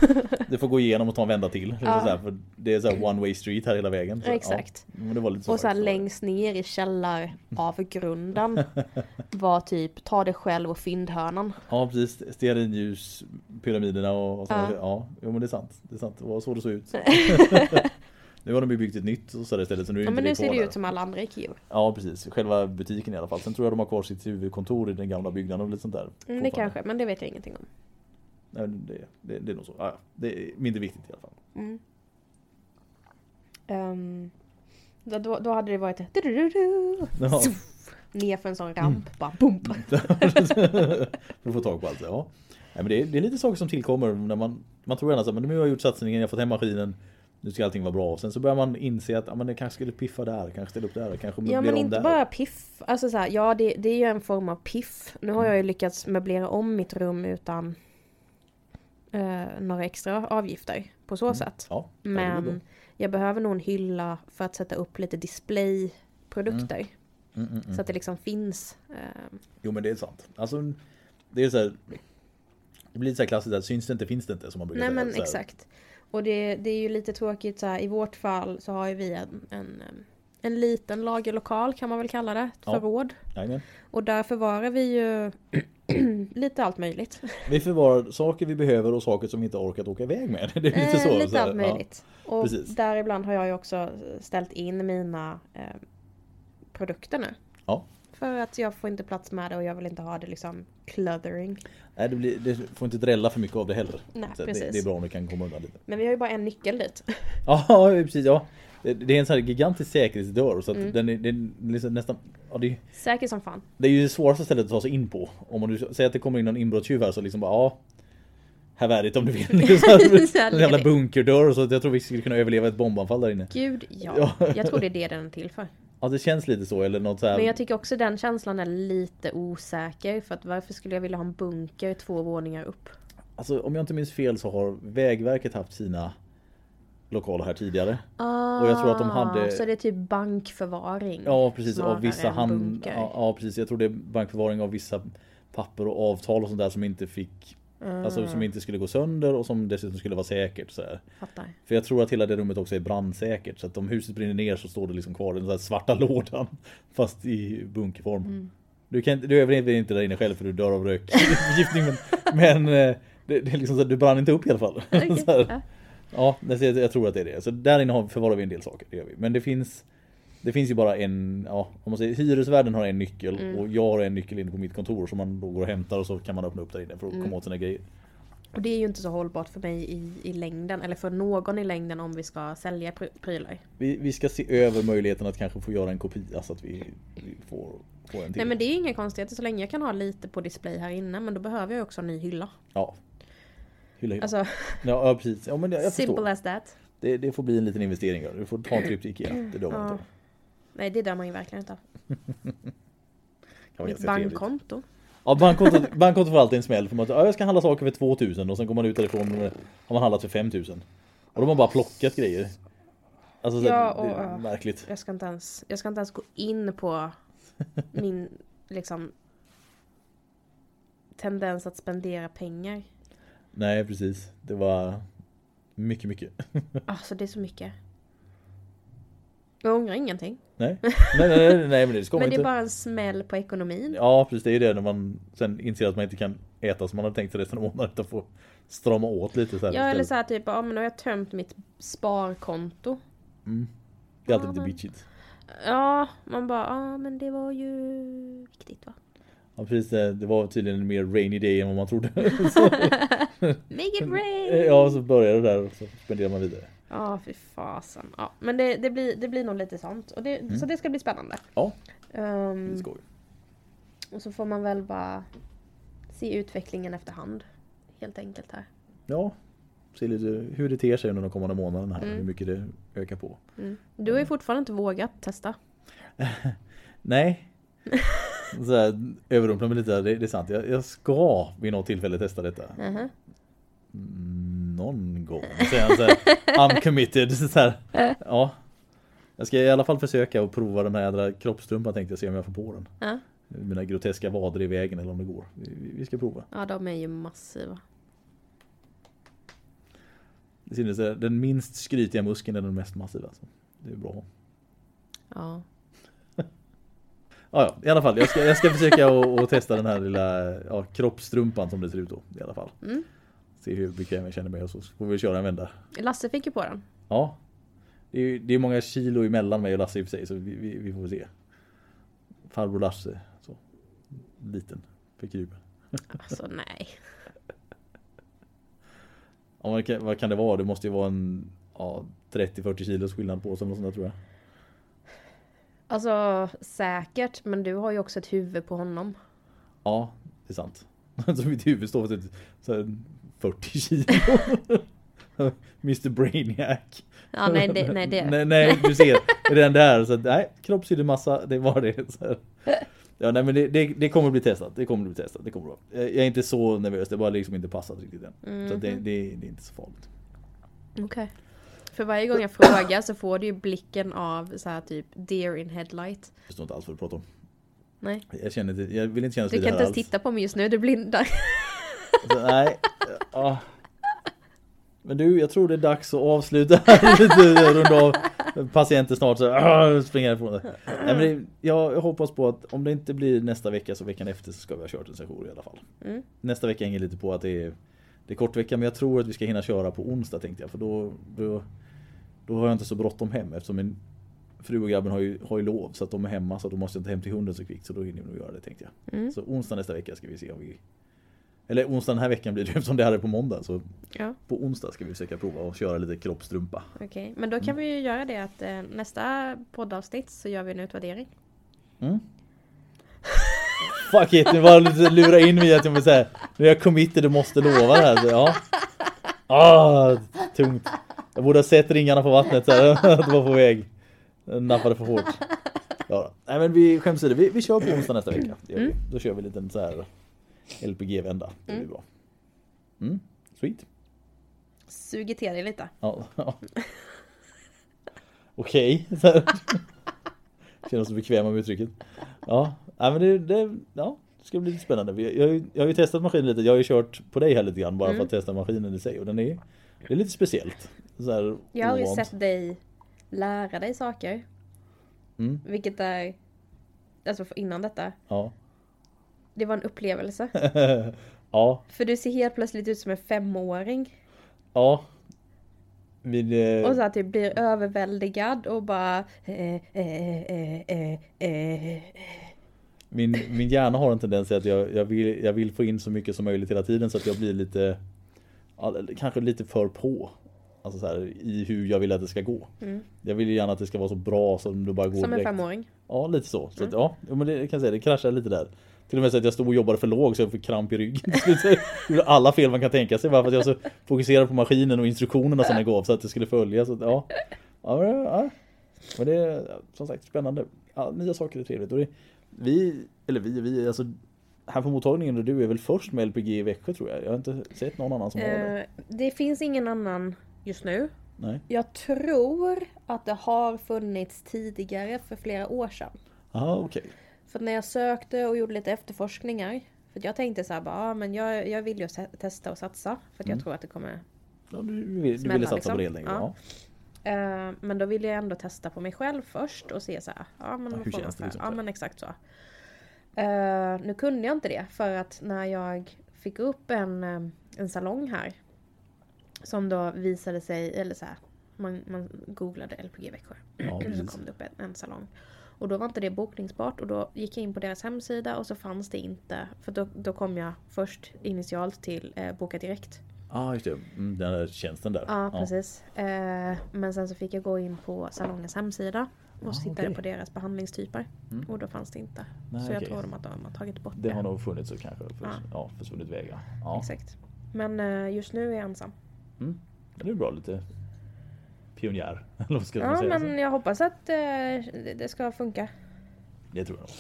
Du får gå igenom och ta en vända till. Ja. här, för det är så one way street här hela vägen. Så, Exakt. Ja, Och faktiskt. längst ner i källaravgrunden [LAUGHS] [LAUGHS] var typ ta dig själv och fyndhörnan. Ja precis, stearinljus, pyramiderna och, och så. Ja. Ja. ja, jo men det är sant. Det är sant, det var så det såg ut. Nu har de byggt ett nytt och så där istället så nu är Ja men nu ser det ut som alla andra Ikea. Ja precis, själva butiken i alla fall. Sen tror jag de har kvar sitt huvudkontor i den gamla byggnaden och lite sånt där. Mm, det kanske, men det vet jag ingenting om. Nej, det, det, det är nog så. Ja. det är mindre viktigt i alla fall. Mm. Ehm, då, då, hade det varit Ja. ner för en sån ramp, bara bump. [LAUGHS] För att få tag på allt. Ja. Nej, men det, är, det är lite saker som tillkommer när man, man tror gärna men nu har jag gjort satsningen, jag har fått hem maskinen. Nu ska allting vara bra. Sen så börjar man inse att ja, men det kanske skulle piffa där, kanske ställa upp där, kanske Ja möblera men om inte där. bara piff. Alltså så här, ja det, det är ju en form av piff. Nu har jag ju lyckats möblera om mitt rum utan eh, några extra avgifter på så sätt. Ja. Men jag behöver nog en hylla för att sätta upp lite displayprodukter. Mm, mm, mm. Så att det liksom finns. Eh, Jo men det är sant. Alltså, det är så här, Det blir lite så här klassiskt att syns det inte finns det inte som man brukar nej säga. men så här. exakt. Och det, det är ju lite tråkigt så här, i vårt fall så har ju vi en, en, en liten lagerlokal kan man väl kalla det, Ja. förråd. Jajamän. Och där förvarar vi ju [CLEARS THROAT] lite allt möjligt. Vi förvarar saker vi behöver och saker som vi inte orkat åka iväg med. [LAUGHS] Det är lite Eh, så. lite så allt möjligt. Och precis. däribland har jag ju också ställt in mina eh, produkter nu. Ja. För att jag får inte plats med det och jag vill inte ha det liksom cluttering. Nej, det, blir, det får inte drälla för mycket av det heller. Nej, det, det är bra om det kan komma undan lite. Men vi har ju bara en nyckel dit. [LAUGHS] Ja, precis. Ja. Det, är en sån här gigantisk säkerhetsdörr så att Mm. den är, den är liksom nästan... Ja, det, är- Säker som fan. det är ju det svåraste stället att ta sig in på. Om man nu säger att det kommer in någon inbrottstjuv här så liksom bara ja. Här värdigt om du vill. [LAUGHS] Är [LAUGHS] en jävla bunkerdörr så att jag tror vi skulle kunna överleva ett bombanfall där inne. Gud, ja. Ja. Jag tror det är det den är till för. Ja det känns lite så eller något så här. Men jag tycker också den känslan är lite osäker. För att varför skulle jag vilja ha en bunker två våningar upp? Alltså om jag inte minns fel så har Vägverket haft sina lokaler här tidigare. Ah, Och jag tror att de hade- Så det är typ bankförvaring? Ja precis, av vissa hand... Ja, ja precis, jag tror det är bankförvaring av vissa papper och avtal och sånt där som inte fick Alltså som inte skulle gå sönder och som dessutom skulle vara säkert så här. Fattar. För jag tror att hela det rummet också är brandsäkert så att om huset brinner ner så står det liksom kvar den där svarta [LAUGHS] lådan Fast i bunkerform Mm. Du, kan, du överlever inte där inne själv för du dör av rökförgiftning [LAUGHS] men, men eh, det, det är liksom så att du brann inte upp i alla fall Okej, [LAUGHS] så här. ja. Jag, tror att det är det. Så där inne förvarar vi en del saker, det gör vi. Men det finns Det finns ju bara en, ja om man säger hyresvärden har en nyckel Mm. och jag har en nyckel inne på mitt kontor som man då går och hämtar och så kan man öppna upp där inne för att Mm. komma åt sina grejer. Och det är ju inte så hållbart för mig i, i längden, eller för någon i längden om vi ska sälja pry- prylar. Vi, vi ska se över möjligheten att kanske få göra en kopia så att vi, vi får, får en till. Nej men det är inga konstigheter så länge jag kan ha lite på display här inne, men då behöver jag också en ny hylla. Ja. Hylla, hylla. Alltså, ja, precis. Ja, men jag, jag simple förstår. as that. Det, det får bli en liten investering. då. Du får ta en trip till Ikea. Det dör man Ja. Nej det dör man ju verkligen inte av. [LAUGHS] Mitt bankkonto. Ja, bankkontot, bankkontot får alltid en smäll för man ja, jag ska handla saker för 2000 och sen går man ut därifrån med, har man handlat för 5000. Och då har man bara plockat grejer. Alltså så Ja, och, det är märkligt. Jag ska inte ens, jag ska inte ens gå in på [LAUGHS] min liksom tendens att spendera pengar. Nej precis. Det var mycket mycket. [LAUGHS] Alltså det är så mycket. Jag ångrar ingenting. Nej, [LAUGHS] nej, nej, nej, nej men det ska man Men det är inte. bara en smäll på ekonomin. Ja precis, det är ju det när man sen inser att man inte kan äta som man hade tänkt sig resten av månaden utan får strama åt lite så här. Ja eller så här typ, ja men nu har jag tömt mitt sparkonto. Mm. Det är alltid Ja, lite men- bitchigt. Ja, man bara, ja men det var ju viktigt va? Ja precis, det, var tydligen en mer rainy day än vad man trodde. [LAUGHS] Make it rain! ja, så började det där och så spenderar man vidare. Ja, fy fasen. Ja, men det, det, blir, det blir nog lite sånt. Och det, Så det ska bli spännande. Ja, Ehm, det vi. och så får man väl bara se utvecklingen efterhand. Helt enkelt här. Ja, se lite hur det ter sig under de kommande månaderna här. Mm. Hur mycket det ökar på. Mm. Du har ju fortfarande inte vågat testa. [LAUGHS] Nej. [LAUGHS] Så här, överrumplar mig lite, det, det är sant. Jag, jag ska vid något tillfälle testa detta. Mm, Någon gång. Säger han så här, uncommitted. [LAUGHS] Så här. Ja. Jag ska i alla fall försöka att prova den här jädra kroppstrumpan tänkte jag se om jag får på den. Ja. Mina groteska vader i vägen eller om det går. Vi, vi ska prova. ja, de är ju massiva. Det synes det, den minst skrytiga muskeln är den mest massiva. Så det är bra. Ja. [LAUGHS] Ja, ja, i alla fall. Jag ska, jag ska försöka att, att testa den här lilla ja, kroppstrumpan som det ser ut då. I alla fall. Mm. Se hur bekväm jag känner mig och så får vi köra en vända. Lasse fick ju på den. Ja. Det är, det är många kilo emellan mig och Lasse i och för sig så vi, vi, vi får se. Farbror Lasse. Så. Liten. Fick ju. Alltså nej. Ja, vad, kan, vad kan det vara? Det måste ju vara en ja, 30-40 kilos skillnad på oss eller något sånt där tror jag. Alltså säkert, men du har ju också ett huvud på honom. Ja, det är sant. [LAUGHS] Så mitt huvud står för typ 40 kilo. [LAUGHS] Mr Brainiac. Ja, nej, det, nej, det. nej, nej, du ser. Redan där. Så att, nej, kroppshydemassa, det var det. Så. Ja, nej, men det, det, det kommer bli testat. Det kommer bli testat. Det kommer bra. Jag är inte så nervös. Det bara liksom inte passat riktigt än. Så att det, Mhm. det, det är inte så farligt. Okej. För varje gång jag frågar så får du ju blicken av så här typ deer in headlight. Jag förstår inte alls vad du pratar om. Nej. Jag, känner inte, jag vill inte kännas Du vid kan inte ens alls. titta på mig just nu, du blindar. Så, nej. Ja. Men du, jag tror det är dags att avsluta. Lite [LAUGHS] runda av. Patienter snart så ah, springer ifrån det. Nej, men det, jag, jag hoppas på att om det inte blir nästa vecka så veckan efter så ska vi ha kört en session i alla fall. Mm. Nästa vecka hänger lite på att det är, det är kort vecka men jag tror att vi ska hinna köra på onsdag tänkte jag. För då, då, då har jag inte så bråttom hem eftersom min fru och grabben har ju, har ju lov så att de är hemma så då måste jag inte hem till hunden så kvickt så då hinner vi nog göra det tänkte jag. Mm. Så onsdag nästa vecka ska vi se om vi Eller onsdag den här veckan blir det [LAUGHS] eftersom det här är på måndag så Ja, på onsdag ska vi försöka prova och köra lite kroppstrumpa. okej. Men då kan vi ju göra det att eh, nästa poddavsnitt så gör vi en utvärdering. Mm. Fuck it, nu var lite lura in mig att jag vill säga Nu är jag committed och måste lova det här. Så, ja. Ah, tungt. Jag borde ha sett ringarna på vattnet så här, [LAUGHS] att det var på väg. Jag nappade för hårt. Ja, nej men vi skäms det. Vi, vi kör på onsdag nästa vecka. Vi. Då kör vi en liten så här LPG-vända. Det blir bra. Mm, sweet. Suger till dig lite. Ja. ja. [LAUGHS] Okej. [LAUGHS] Känner oss bekväma med uttrycket. Ja, nej, men det, det, ja, det ska bli lite spännande. Jag, har ju- jag har ju testat maskinen lite. Jag har ju kört på dig här lite grann bara för att testa maskinen i sig. Och den är, det är lite speciellt. Så här, Jag har ju ovant. sett dig lära dig saker. Mm. Vilket är, alltså innan detta, Ja. Det var en upplevelse. [LAUGHS] ja, För du ser helt plötsligt ut som en femåring. ja. Vid, eh, Och så att du blir överväldigad och bara... Eh, eh, eh, eh, eh. Min, min hjärna har en tendens att jag, jag, vill, jag vill få in så mycket som möjligt hela tiden så att jag blir lite Kanske lite för på Alltså så här, i hur jag vill att det ska gå Mm. Jag vill ju gärna att det ska vara så bra som det bara går Som en direkt. femåring. Ja lite så, så att, ja, men det kan jag säga, det kraschade lite där Till och med så att jag stod och jobbade för låg så jag fick kramp i ryggen [LAUGHS] alla fel man kan tänka sig bara för att jag så fokuserad på maskinen och instruktionerna som den gav så att det skulle följas så att, ja. Ja, men, ja. men det är som sagt spännande ja, Nya saker är trevligt och det, Vi, eller vi, vi alltså Här på mottagningen och du är väl först med LPG i Växjö tror jag Jag har inte sett någon annan som har det Eh, det finns ingen annan just nu. Nej Jag tror att det har funnits tidigare för flera år sedan. Jaha okej För när jag sökte och gjorde lite efterforskningar. För jag tänkte så här bara, ja, men jag, jag vill ju testa och satsa. För att jag tror att det kommer ja, du, du, du Smälla, ville satsa liksom. på det helt enkelt Ja. ja. Eh, men då ville jag ändå testa på mig själv först och se så här. Ja men, Ja, hur känns det liksom Ja men exakt så. Eh, nu kunde jag inte det för att när jag fick upp en, eh, en salong här. Som då visade sig, eller så här. Man, man googlade LPG Växjö. Ja, [CLEARS THROAT] så kom det upp en, en salong. Och då var inte det bokningsbart och då gick jag in på deras hemsida och så fanns det inte. För då, då kom jag först initialt till eh, Boka Direkt. Ja ah, just det, mm, den där tjänsten där Ja, precis. Eh, men sen så fick jag gå in på salongens hemsida och Ah, tittade. Mm. på deras behandlingstyper. Och då fanns det inte. Nej, så jag okej. tror de att de har tagit bort Det det. har nog funnits så kanske för, ja. Ja. försvunnit vägar. Ja. Exakt. Men eh, just nu är jag ensam. Mm. Det är bra lite pionjär. [LAUGHS] Ja, men jag hoppas att eh, det ska funka. Det tror jag nog.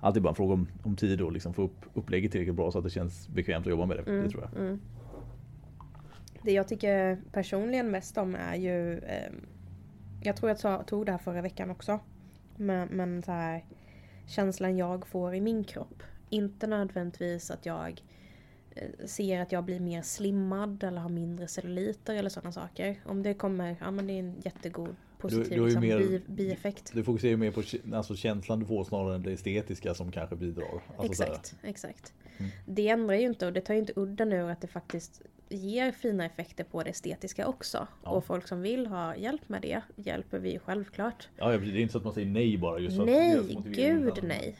Alltid bara en fråga om, om tid och liksom få upp upplägget tillräckligt bra så att det känns bekvämt att jobba med det. Det tror jag. Mm. Det jag tycker personligen mest om är ju... Eh, jag tror jag tog det här förra veckan också. Men, men så här, känslan jag får i min kropp. Inte nödvändigtvis att jag ser att jag blir mer slimmad eller har mindre celluliter eller sådana saker. Om det kommer, ja men det är en jättegod positiv du ju liksom, mer- bi, bieffekt. Du fokuserar ju mer på alltså känslan du får snarare än det estetiska som kanske bidrar. Alltså Exakt, exakt. Mm. Det ändrar ju inte och det tar ju inte udden ur att det faktiskt ger fina effekter på det estetiska också. Ja. Och folk som vill ha hjälp med det hjälper vi självklart. Ja, det är inte så att man säger nej bara just att nej, gud nej.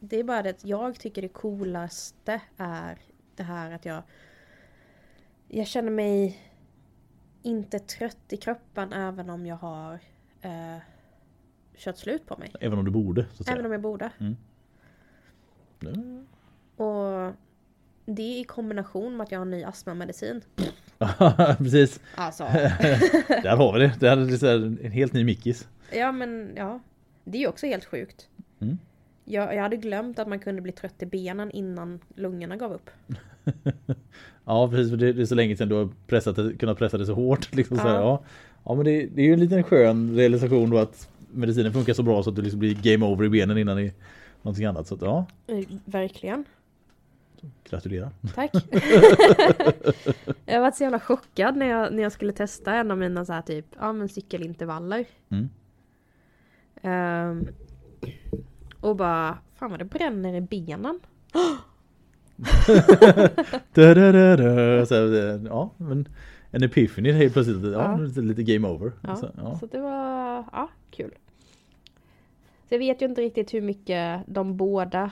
Det är bara det att jag tycker det coolaste är det här att jag Jag känner mig inte trött i kroppen även om jag har eh, kört slut på mig. Även om du borde. Även om jag borde. Mm. Och det i kombination med att jag har en ny astmamedicin. [LAUGHS] Precis. Alltså. [LAUGHS] Där har vi det. Det är här en helt ny mickis. ja men ja. Det är också helt sjukt. Mm. Jag, jag hade glömt att man kunde bli trött i benen innan lungorna gav upp. [LAUGHS] Ja precis, för det, det är så länge sedan du har pressat det, kunnat pressa det så hårt. [LAUGHS] Liksom så här, Ja. ja. Ja men det, det är ju en liten skön realisation då att medicinen funkar så bra så att du liksom blir game over i benen innan i någonting annat. Så att, ja, Eh, Verkligen. gratulerar. Tack. [LAUGHS] jag var så jävla chockad när jag, när jag skulle testa en av mina så här typ, ja men cykelintervaller. Mm. Ehm, och bara, fan vad det bränner i benen. Da, da, da, da. Så, här, ja, men en epiphany helt plötsligt. Ja, Ja. Lite, game over. Ja, Så, ja. Så det var, ja, kul. Så jag vet ju inte riktigt hur mycket de båda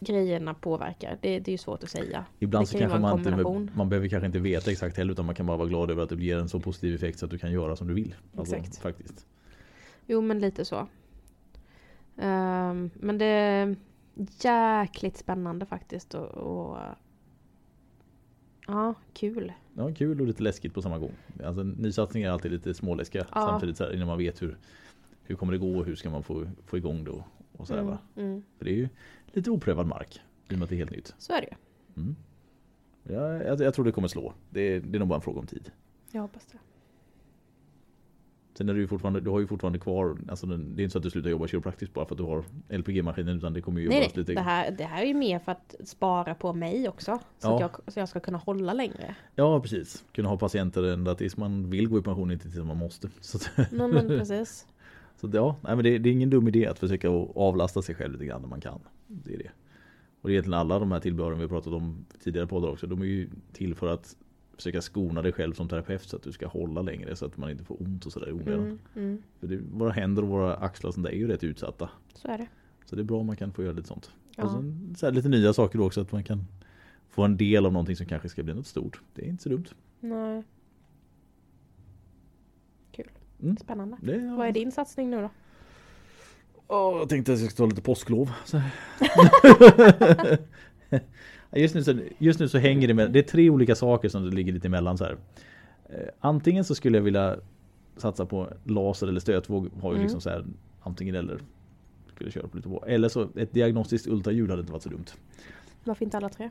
grejerna påverkar. Det, det är ju svårt att säga. Ibland så kanske man inte, man behöver kanske inte veta exakt heller utan man kan bara vara glad över att det blir en så positiv effekt så att du kan göra som du vill. Alltså, Exakt. Faktiskt. Jo men lite så. Ehm, men det är jäkligt spännande faktiskt och, och ja, kul. Ja, kul och lite läskigt på samma gång. Alltså nysatsningar är alltid lite småläskiga Ja. samtidigt så här, innan man vet hur, hur kommer det gå och hur ska man få, få igång det och, så Mm, mm. För det är ju lite oprövad mark i och med att det är helt nytt. Så är det ju. Mm. Ja, jag, jag tror det kommer slå. Det, det är nog bara en fråga om tid. Jag hoppas det. Sen är du fortfarande, du har ju fortfarande kvar, alltså det är inte så att du slutar jobba kiropraktiskt bara för att du har LPG-maskinen utan det kommer ju Nej, lite. Det, här, det här är ju mer för att spara på mig också. Så, Ja. att jag, så jag ska kunna hålla längre. Ja precis, kunna ha patienter ända tills man vill gå i pension, inte tills man måste. [LAUGHS] Så, att- Nej, men precis. så ja, nej, men det, det är ingen dum idé att försöka avlasta sig själv lite grann när man kan. Det är det. Och det är egentligen alla de här tillbehören vi pratat om tidigare poddar också, de är ju till för att försöka skona dig själv som terapeut så att du ska hålla längre så att man inte får ont och sådär i onödan. Mm, mm. För det, våra händer och våra axlar sånt där är ju rätt utsatta. Så är det. Så det är bra om man kan få göra lite sånt. Ja. Och sen så lite nya saker då också att man kan få en del av någonting som kanske ska bli något stort. Det är inte så dumt. Nej. Kul. Mm. Spännande. Det är, Vad är din satsning nu då? Åh, jag tänkte att jag ska ta lite påsklov. [LAUGHS] [LAUGHS] Just, nu så, just nu så hänger det med. Det är tre olika saker som det ligger lite emellan så här. Eh, Antingen så skulle jag vilja satsa på laser eller stötvåg. Har ju Mm. liksom så här antingen eller. Skulle köra på lite på. Eller så ett diagnostiskt ultraljud hade inte varit så dumt. Varför inte alla tre?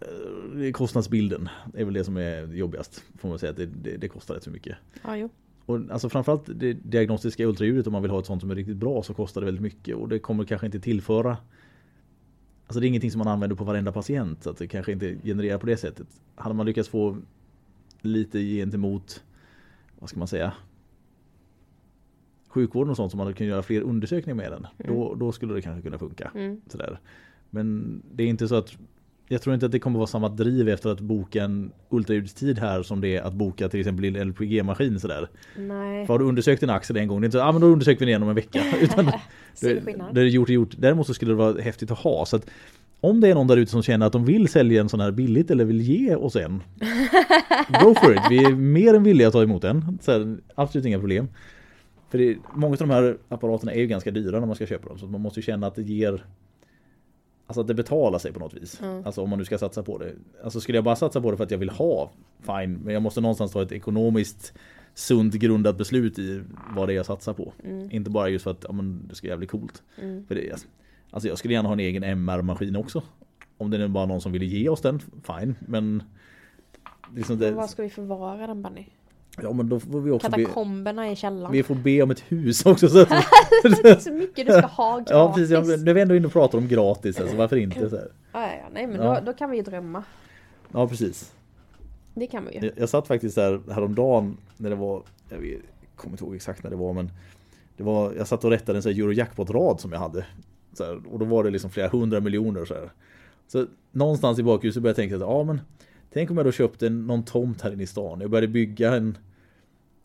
Eh, Kostnadsbilden är väl det som är jobbigast. Får man säga att det, det, det kostar rätt så mycket. Ja, jo. Och alltså framförallt det diagnostiska ultraljudet om man vill ha ett sånt som är riktigt bra så kostar det väldigt mycket och det kommer kanske inte tillföra Alltså det är ingenting som man använder på varenda patient så att det kanske inte genererar på det sättet. Hade man lyckats få lite gentemot vad ska man säga sjukvården och sånt som man hade kunnat göra fler undersökningar med den. Då, då skulle det kanske kunna funka. Mm. Sådär. Men det är inte så att jag tror inte att det kommer vara samma driv efter att boka en ultraljudstid här som det är att boka till exempel en LPG-maskin sådär. Nej. För har du undersökt en axel en gång, det är inte så ah, men då undersöker vi den igen om en vecka. [LAUGHS] Utan [LAUGHS] det, det är gjort är gjort. Däremot så skulle det vara häftigt att ha. Så att om det är någon där ute som känner att de vill sälja en sån här billigt eller vill ge oss en. [LAUGHS] Go for it, vi är mer än villiga att ta emot en. Så här, absolut inga problem. För det, många av de här apparaterna är ju ganska dyra när man ska köpa dem. Så man måste ju känna att det ger Alltså att det betalar sig på något vis. Mm. Alltså om man nu ska satsa på det. Alltså skulle jag bara satsa på det för att jag vill ha, fine. Men jag måste någonstans ta ett ekonomiskt sunt grundat beslut i vad det är jag satsar på. Mm. Inte bara just för att ja, men det ska bli jävligt coolt. Mm. För det, alltså jag skulle gärna ha en egen MR-maskin också. Om det är bara någon som vill ge oss den, fine. Men liksom Men det, var ska vi förvara den Bunny? Ja men då får vi också be, Katakomberna i källaren. vi får be om ett hus också. Så att, [LAUGHS] det är så mycket du ska ha gratis. [LAUGHS] ja precis, ja, nu är vi ändå inne och pratar om gratis, alltså varför inte? Så här. Ja, ja. Nej men Ja. Då, då kan vi ju drömma. Ja precis. Det kan vi ju. Jag, jag satt faktiskt där häromdagen när det var, jag vet, kommer inte ihåg exakt när det var men det var, jag satt och rättade en sån här Eurojackpot-rad som jag hade. Här, och då var det liksom flera hundra miljoner så här. Så någonstans i bakljuset började jag tänka att ja men Tänk om jag då köpte någon tomt här inne i stan. Jag började bygga en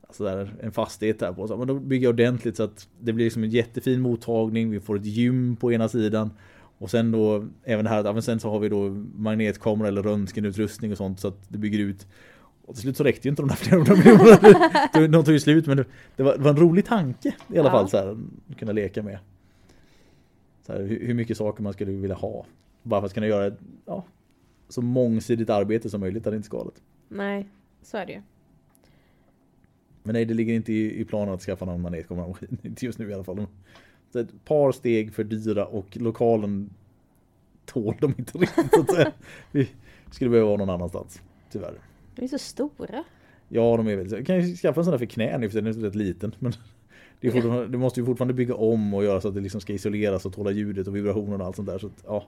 alltså där, en fastighet här på. Så, men då bygger jag ordentligt så att det blir liksom en jättefin mottagning. Vi får ett gym på ena sidan. Och sen då även här, men sen så har vi då magnetkamera eller röntgenutrustning och sånt så att det bygger ut. Och till slut så räckte ju inte de där flera miljonerna. [LAUGHS] De tog ju slut men det, var, det var en rolig tanke i alla Ja. fall så här, att kunna leka med. Så här, hur, mycket saker man skulle vilja ha. Bara för att kunna göra ja, så mångsidigt arbete som möjligt hade inte skadat. Nej, så är det ju. Men nej, det ligger inte i, i planen att skaffa någon magnetkameramaskin. [LAUGHS] Inte just nu i alla fall. Så ett par steg för dyra och lokalen tål de inte riktigt. Så att säga. [LAUGHS] Vi skulle behöva vara någon annanstans. Tyvärr. De är så stora. Ja, de är väldigt... Jag kan ju skaffa en sån där för knän den är rätt liten. Men det, [LAUGHS] det måste ju fortfarande bygga om och göra så att det liksom ska isoleras och tåla ljudet och vibrationen och allt sånt där. Så att, ja,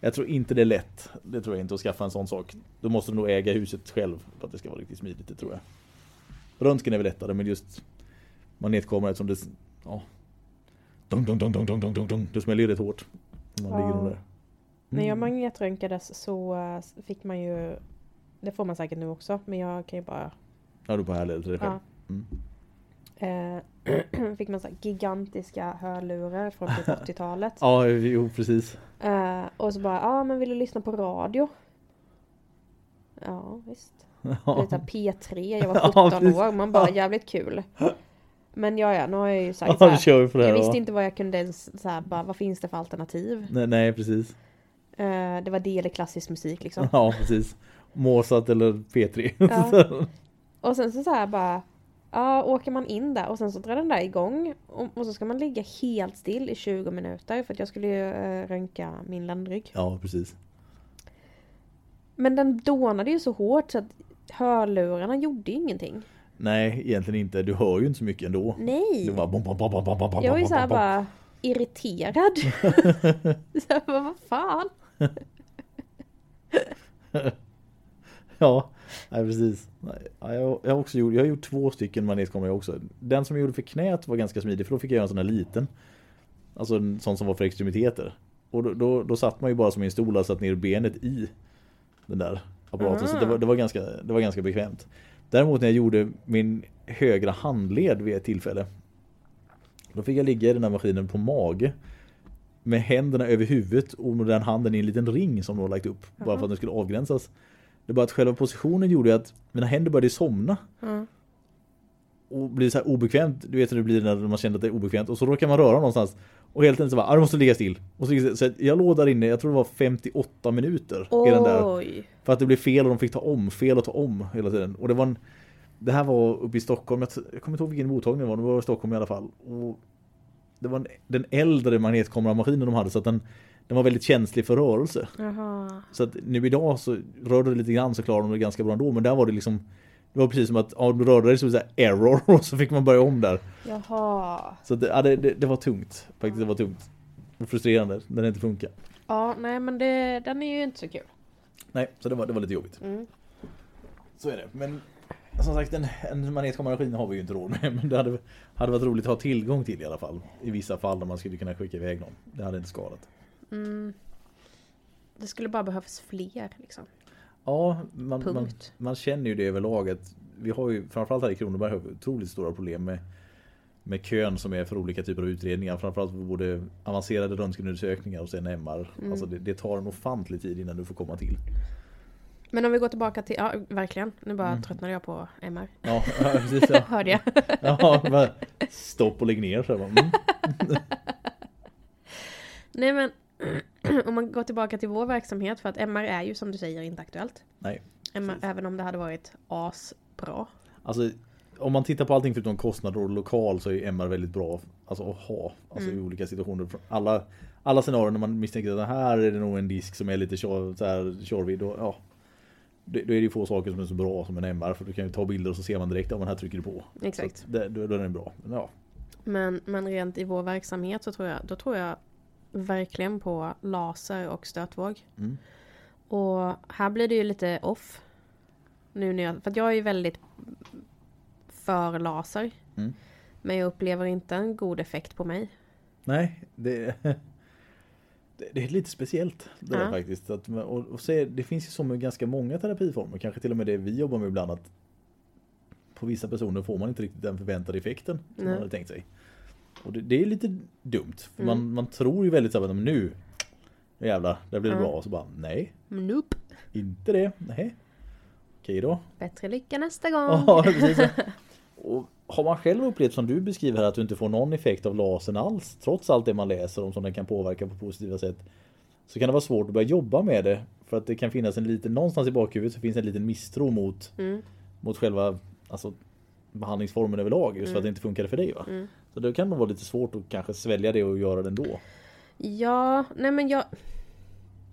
jag tror inte det är lätt. Det tror jag inte att skaffa en sån sak. Då måste du nog äga huset själv för att det ska vara riktigt smidigt, det tror jag. Röntgen är väl lättare, men just magnetkamera eftersom det... Ja. Dong, dong, dong, dong, dong, dong, dong, dong. Det smäller ju rätt hårt. Man Ja. ligger där. När jag Mm. magnetröntgades så eh, fick man ju Det får man säkert nu också men jag kan ju bara Ja, du på härled till dig själv. ja, Mm. Eh, [CLEARS THROAT] Fick man så gigantiska hörlurar från typ [LAUGHS] 80-talet Ja, jo precis. eh, Och så bara, ja ah, men vill du lyssna på radio? Ja visst [LAUGHS] Ja. Lite P3, jag var [LAUGHS] Ja, 17 precis. år, man bara Ja. jävligt kul Men ja, ja, nu har jag ju sagt Ja, så här, Jag visste inte vad jag kunde ens, så här, bara, vad finns det för alternativ? Nej, nej, precis. Eh, det var det eller klassisk musik liksom Ja, precis. Mozart eller P3. Ja. Och sen så, så här bara Ja, åker man in där och sen så drar den där igång och, och så ska man ligga helt still i 20 minuter för att jag skulle ju eh, röntga min ländrygg. ja, precis. Men den dånade ju så hårt så att hörlurarna gjorde ju ingenting. Nej, egentligen inte. Du hör ju inte så mycket ändå. Nej! Det var bom, bom, bom, bom, bom, bom, Jag var ju såhär bara irriterad. [LAUGHS] så jag bara, vad fan? [LAUGHS] Ja, nej, precis. Nej, ja, jag, jag, har också gjort, jag har gjort två stycken magnetkameror också. Den som jag gjorde för knät var ganska smidig för då fick jag göra en sån här liten. Alltså en sån som var för extremiteter. Och då, då, då satt man ju bara som i en stol och satt ner benet i den där apparaten. Så Ah. det var, det, var ganska, det var ganska bekvämt. Däremot när jag gjorde min högra handled vid ett tillfälle. Då fick jag ligga i den här maskinen på mage. Med händerna över huvudet och med den handen i en liten ring som de har lagt upp. Bara för att den skulle avgränsas. Det är bara att själva positionen gjorde att mina händer började somna. Ja. Och blir så här obekvämt. Du vet hur det blir när man känner att det är obekvämt. Och så råkar man röra någonstans. Och helt enkelt så bara, ah, du måste ligga still. Och så, så jag låg där inne, jag tror det var 58 minuter. I den där. Oj! För att det blev fel och de fick ta om, fel och ta om hela tiden. Och det var en, Det här var uppe i Stockholm, jag, jag kommer inte ihåg vilken mottagning det var, det var i Stockholm i alla fall. Och det var en, den äldre magnetkameramaskinen de hade så att den, den var väldigt känslig för rörelse. Jaha. Så att nu idag så rörde det lite grann så klarade de det ganska bra ändå. Men där var det liksom Det var precis som att ja, du rörde dig så här error [LAUGHS] och så fick man börja om där. Jaha. Så det, ja, det, det, det var tungt. Faktiskt det var tungt. Och frustrerande när det inte funkar. Ja, nej men det, den är ju inte så kul. Nej, så det var, det var lite jobbigt. Mm. Så är det. Men som sagt en, en magnetkameramaskin har vi ju inte råd med. [LAUGHS] Men det hade, hade varit roligt att ha tillgång till i alla fall. I vissa fall där man skulle kunna skicka iväg någon. Det hade inte skadat. Mm. Det skulle bara behövas fler liksom. Ja, man, man, man känner ju det överlag att vi har ju framförallt här i Kronoberg har otroligt stora problem med med kön som är för olika typer av utredningar. Framförallt för både avancerade röntgenundersökningar och sen MR. Mm. Alltså det, det tar en ofantlig tid innan du får komma till. Men om vi går tillbaka till, ja verkligen. Nu bara Mm. tröttnade jag på MR. Ja, ja, precis. Ja. [LAUGHS] Hörde jag. [LAUGHS] Ja, bara stopp och lägg ner. Så mm. [LAUGHS] Nej men om man går tillbaka till vår verksamhet för att MR är ju som du säger inte aktuellt. Nej. MR, även om det hade varit asbra. Alltså, om man tittar på allting förutom kostnader och lokal så är MR väldigt bra alltså, att ha. Alltså Mm. i olika situationer. Alla, alla scenarier när man misstänker att det här är det nog en disk som är lite tjorvig. Då, ja, då, är det ju få saker som är så bra som en MR. För du kan ju ta bilder och så ser man direkt om den här trycker du på. Exakt. Det, då, då är den bra. Men, ja. Men, men rent i vår verksamhet så tror jag, då tror jag verkligen på laser och stötvåg. Mm. Och här blir det ju lite off. Nu när jag, för att jag är ju väldigt för laser. Mm. Men jag upplever inte en god effekt på mig. Nej, det, [LAUGHS] det, det är lite speciellt det Ja. faktiskt. Att, och, och se, det finns ju så med ganska många terapiformer, kanske till och med det vi jobbar med ibland att på vissa personer får man inte riktigt den förväntade effekten som Nej. man hade tänkt sig. Och det, det är lite dumt. För Mm. man, man tror ju väldigt så här, "Men nu jävlar, där blir det Ja. bra. Och så bara, nej, Nope. inte det. Nej. Okej då. Bättre lycka nästa gång. Ja, [LAUGHS] precis. Och har man själv upplevt som du beskriver här att du inte får någon effekt av lasern alls trots allt det man läser om som den kan påverka på positiva sätt så kan det vara svårt att börja jobba med det för att det kan finnas en liten någonstans i bakhuvudet så finns en liten misstro mot, Mm, mot själva alltså, behandlingsformen överlag just för att Mm. det inte funkade för dig va? mm. Så det kan nog vara lite svårt att kanske svälja det och göra det ändå. Ja, nej men jag...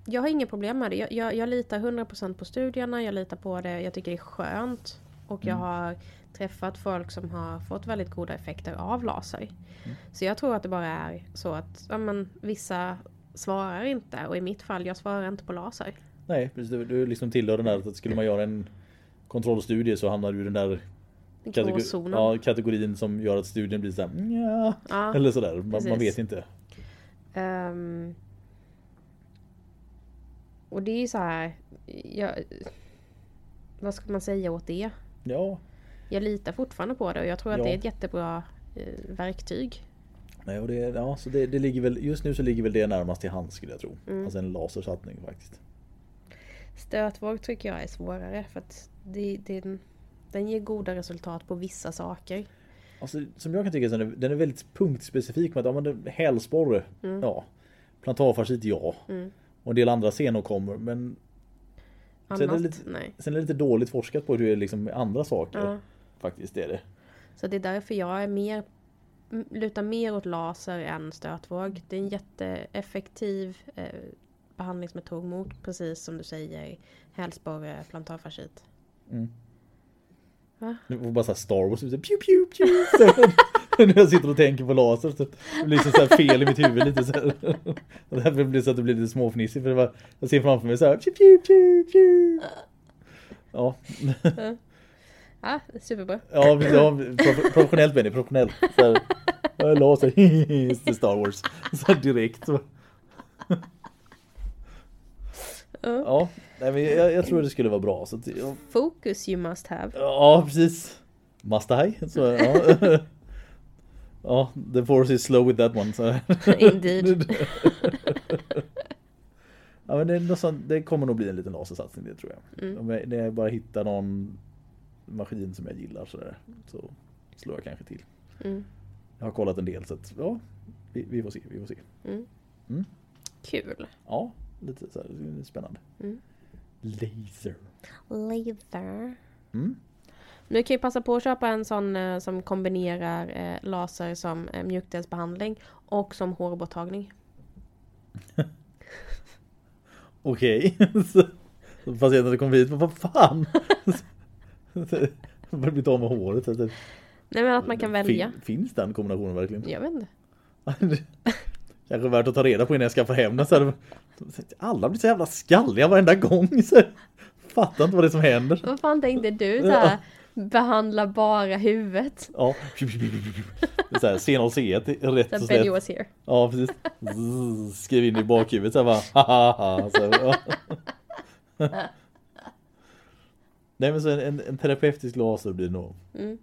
Jag har inga problem med det. Jag, jag, jag litar 100% på studierna, jag litar på det, jag tycker det är skönt Och jag har träffat folk som har fått väldigt goda effekter av laser. Så jag tror att det bara är så att ja, men, vissa svarar inte och i mitt fall, jag svarar inte på laser. Nej, precis. Du, du liksom tillhör den där att skulle man göra en kontrollstudie så hamnar du i den där kategori- ja, kategorin som gör att studien blir såhär ja, Ja, eller sådär. Man, man vet inte. Ehm, och det är ju så här, jag, vad ska man säga åt det? Ja, Jag litar fortfarande på det och jag tror att Ja. det är ett jättebra eh, verktyg. nej, och det, ja så det, det ligger väl, just nu så ligger väl det närmast till hands skulle jag tro. Mm. Alltså en lasersatsning faktiskt. Stötvåg tycker jag är svårare för att det, det, den ger goda resultat på vissa saker. Alltså, som jag kan tycka så är den, den är väldigt punktspecifik med att ja, men hälsporre, ja. Plantarfascit, ja. Mm. Och en del andra senor kommer men Sen är lite- sen är det lite dåligt forskat på hur det är liksom med andra saker. Ja. Faktiskt är det. Så det är därför jag är mer, lutar mer åt laser än stötvåg. Det är en jätteeffektiv eh, behandlingsmetod mot, precis som du säger, hälsporre, plantarfascit. Mm. Va? Nu får bara såhär Star Wars, så pew pew. [LAUGHS] Så, när jag sitter och tänker på laser så det blir så här fel i mitt huvud lite så här. Och därför blir det så att det blir lite småfnissigt för det var, jag ser framför mig så här pew pew pew pew. Ja, [LAUGHS] Ja, superbra. ja, ja prof- professionellt Benny, professionellt. Så här, [LAUGHS] laser, det Star Wars. Så här direkt. Så. Ja. Nej, men jag, jag tror det skulle vara bra. Så att, ja, Focus you must have. Ja, precis. Must I? Så, ja. [LAUGHS] ja, the force is slow with that one. Så. [LAUGHS] Indeed. [LAUGHS] ja, men det, är något sånt, det kommer nog bli en liten lasersatsning det tror jag. Mm. Om jag. När jag bara hittar någon maskin som jag gillar så, där, så slår jag kanske till. Mm. Jag har kollat en del så att, ja, vi, vi får se. Vi får se. Kul. Ja, lite så här, spännande. Mm. Laser. Laser. Mm. Nu kan ju passa på att köpa en sån eh, som kombinerar eh, laser som eh, mjukdelsbehandling och som hårborttagning. [LAUGHS] Okej. Så- [LAUGHS] så Patienten kommer hit, vad fan? Jag [LAUGHS] börjar bli av med håret. Så att det- Nej men att man kan välja. Fin, finns den kombinationen verkligen? Jag vet inte. Kanske värt att ta reda på innan jag skaffar hem den. Så här, alla blir så jävla skalliga varenda gång. Så, fattar inte vad det är som händer. Vad fan tänkte du såhär? Behandla bara huvudet. Ja. Så här, C0C1 rätt Benny slätt. was here. Ja, precis. Zzz, Skriv in i bakhuvudet så här bara hahaha. Så, ja. Nej men så en, en terapeutisk laser blir nog. Mm.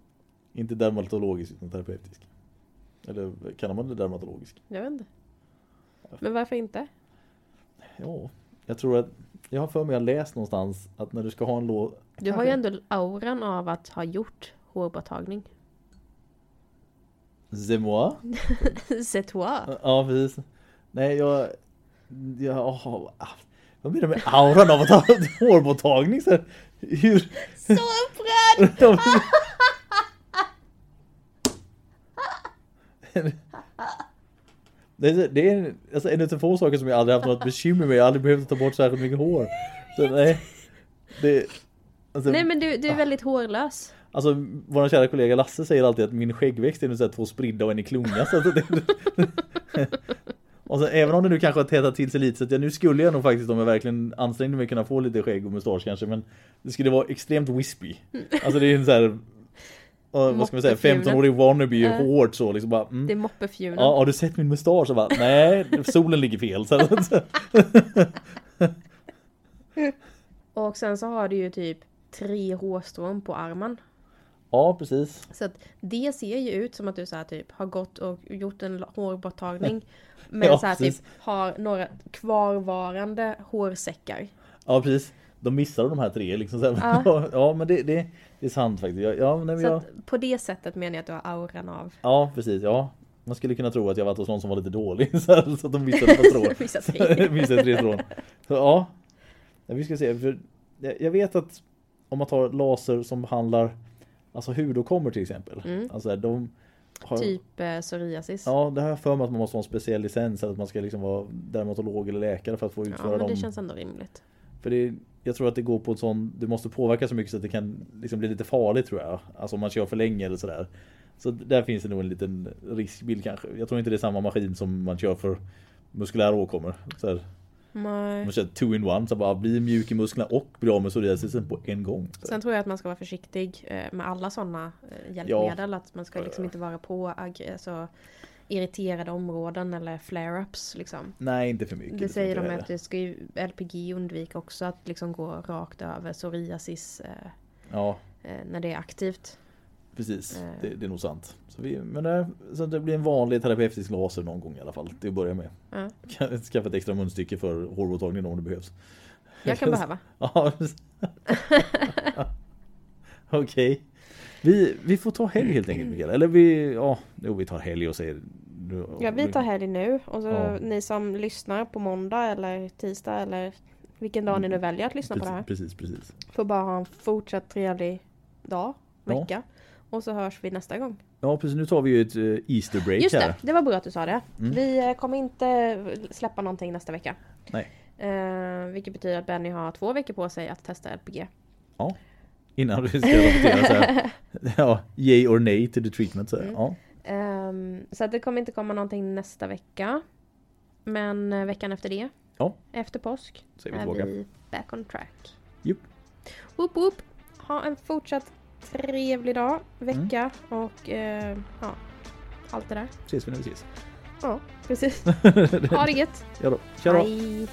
Inte dermatologisk utan terapeutisk. Eller kallar man det dermatologisk? Jag vet inte. Men varför inte? Ja, jag tror att jag har för mig jag läst någonstans att när du ska ha en låt Du har ju ändå auran av att ha gjort hårborttagning. C'est moi. [LAUGHS] C'est toi. Ja, precis. Nej, jag... jag oh, vad menar du med auran av att ha [LAUGHS] hårborttagning? Så hur... Så upprörd! [LAUGHS] Det är, det är alltså, en av de få saker som jag aldrig haft något bekymmer med. Jag har aldrig behövt ta bort särskilt mycket hår. Så nej. Det, alltså, Nej men du, du är väldigt hårlös. Alltså vår kära kollega Lasse säger alltid att min skäggväxt är nu två spridda och en i klunga. Så det, [LAUGHS] och så, även om det nu kanske har tätat till sig lite så att jag, nu skulle jag nog faktiskt om jag verkligen ansträngde mig kunna få lite skägg och mustasch kanske men det skulle vara extremt wispy. Alltså det är en så här vad ska man säga, Moppefjulen. 15-årig wannabe Ja. hårt så liksom bara mm. Det är moppefjulen. Ja, har du sett min mustasch? Så bara, nej, solen ligger fel. Så, [LAUGHS] Och sen så har du ju typ tre hårstrån på armen. ja, precis. Så att det ser ju ut som att du så här typ har gått och gjort en hårborttagning. Men Ja, så här precis. typ har några kvarvarande hårsäckar. Ja, precis. De missade de här tre liksom. Ja. [LAUGHS] Ja, men det, det, det är sant faktiskt. Ja, ja, nej, men jag, på det sättet menar jag att du har auran av ja, precis. Ja. Man skulle kunna tro att jag varit hos någon som var lite dålig. [LAUGHS] Så, här, så att de missade vissa tre. [LAUGHS] missade tre strån. Så, ja. ja. Vi ska se. För jag, vet att om man tar laser som behandlar alltså hudåkommor till exempel. Mm. Alltså de har, Typ eh, psoriasis. Ja, det har jag för mig att man måste ha en speciell licens eller att man ska liksom vara dermatolog eller läkare för att få Ja, utföra men dem. det känns ändå rimligt. För det, jag tror att det går på en sån, du måste påverka så mycket så att det kan liksom bli lite farligt tror jag. Alltså om man kör för länge eller sådär. Så där finns det nog en liten riskbild kanske. Jag tror inte det är samma maskin som man kör för muskulära åkommor. Så här, Nej. man kör two in one, så bara bli mjuk i musklerna och bli av med psoriasisen på en gång. Så. Sen tror jag att man ska vara försiktig eh, med alla sådana eh, hjälpmedel. Att man ska liksom inte vara på alltså, irriterade områden eller flare-ups. Liksom. Nej, inte för mycket. Det säger de att det ska ju LPG undvika också att liksom gå rakt över psoriasis eh, Ja, eh, när det är aktivt. precis. Eh. Det, det är nog sant. Så, vi, men det, så det blir en vanlig terapeutisk laser någon gång i alla fall. Det att börja med. Ja. Skaffa ett extra munstycke för hårborttagning om det behövs. Jag kan behöva. [LAUGHS] Ja. [LAUGHS] Okej. Vi, vi får ta helg helt enkelt Mikael. Eller vi, ja, jo, vi tar helg och säger... Ja, vi tar helg nu och så Ja. ni som lyssnar på måndag eller tisdag eller vilken dag ni nu väljer att lyssna på det här. Precis, precis, precis. Får bara ha en fortsatt trevlig dag, Ja. vecka. Och så hörs vi nästa gång. Ja, precis. Nu tar vi ju ett eh, Easter break Just här. det, det var bra att du sa det. Mm. Vi eh, kommer inte släppa någonting nästa vecka. Nej. Eh, vilket betyder att Benny har två veckor på sig att testa LPG. Ja. Innan du ska rapportera så här. [LAUGHS] Ja, yay or nay to the treatment. Så här. Mm. Ja. Ehm, så att det kommer inte komma någonting nästa vecka. Men eh, veckan efter det, Ja. efter påsk, Så är vi tillbaka. vi back on track. Jupp. Whoop whoop. Ha en fortsatt trevlig dag, vecka Mm. och eh, ja, allt det där. Ses vi när vi ses. Ja, precis. [LAUGHS] Ha det gött. Ja då. Tja då. Hej.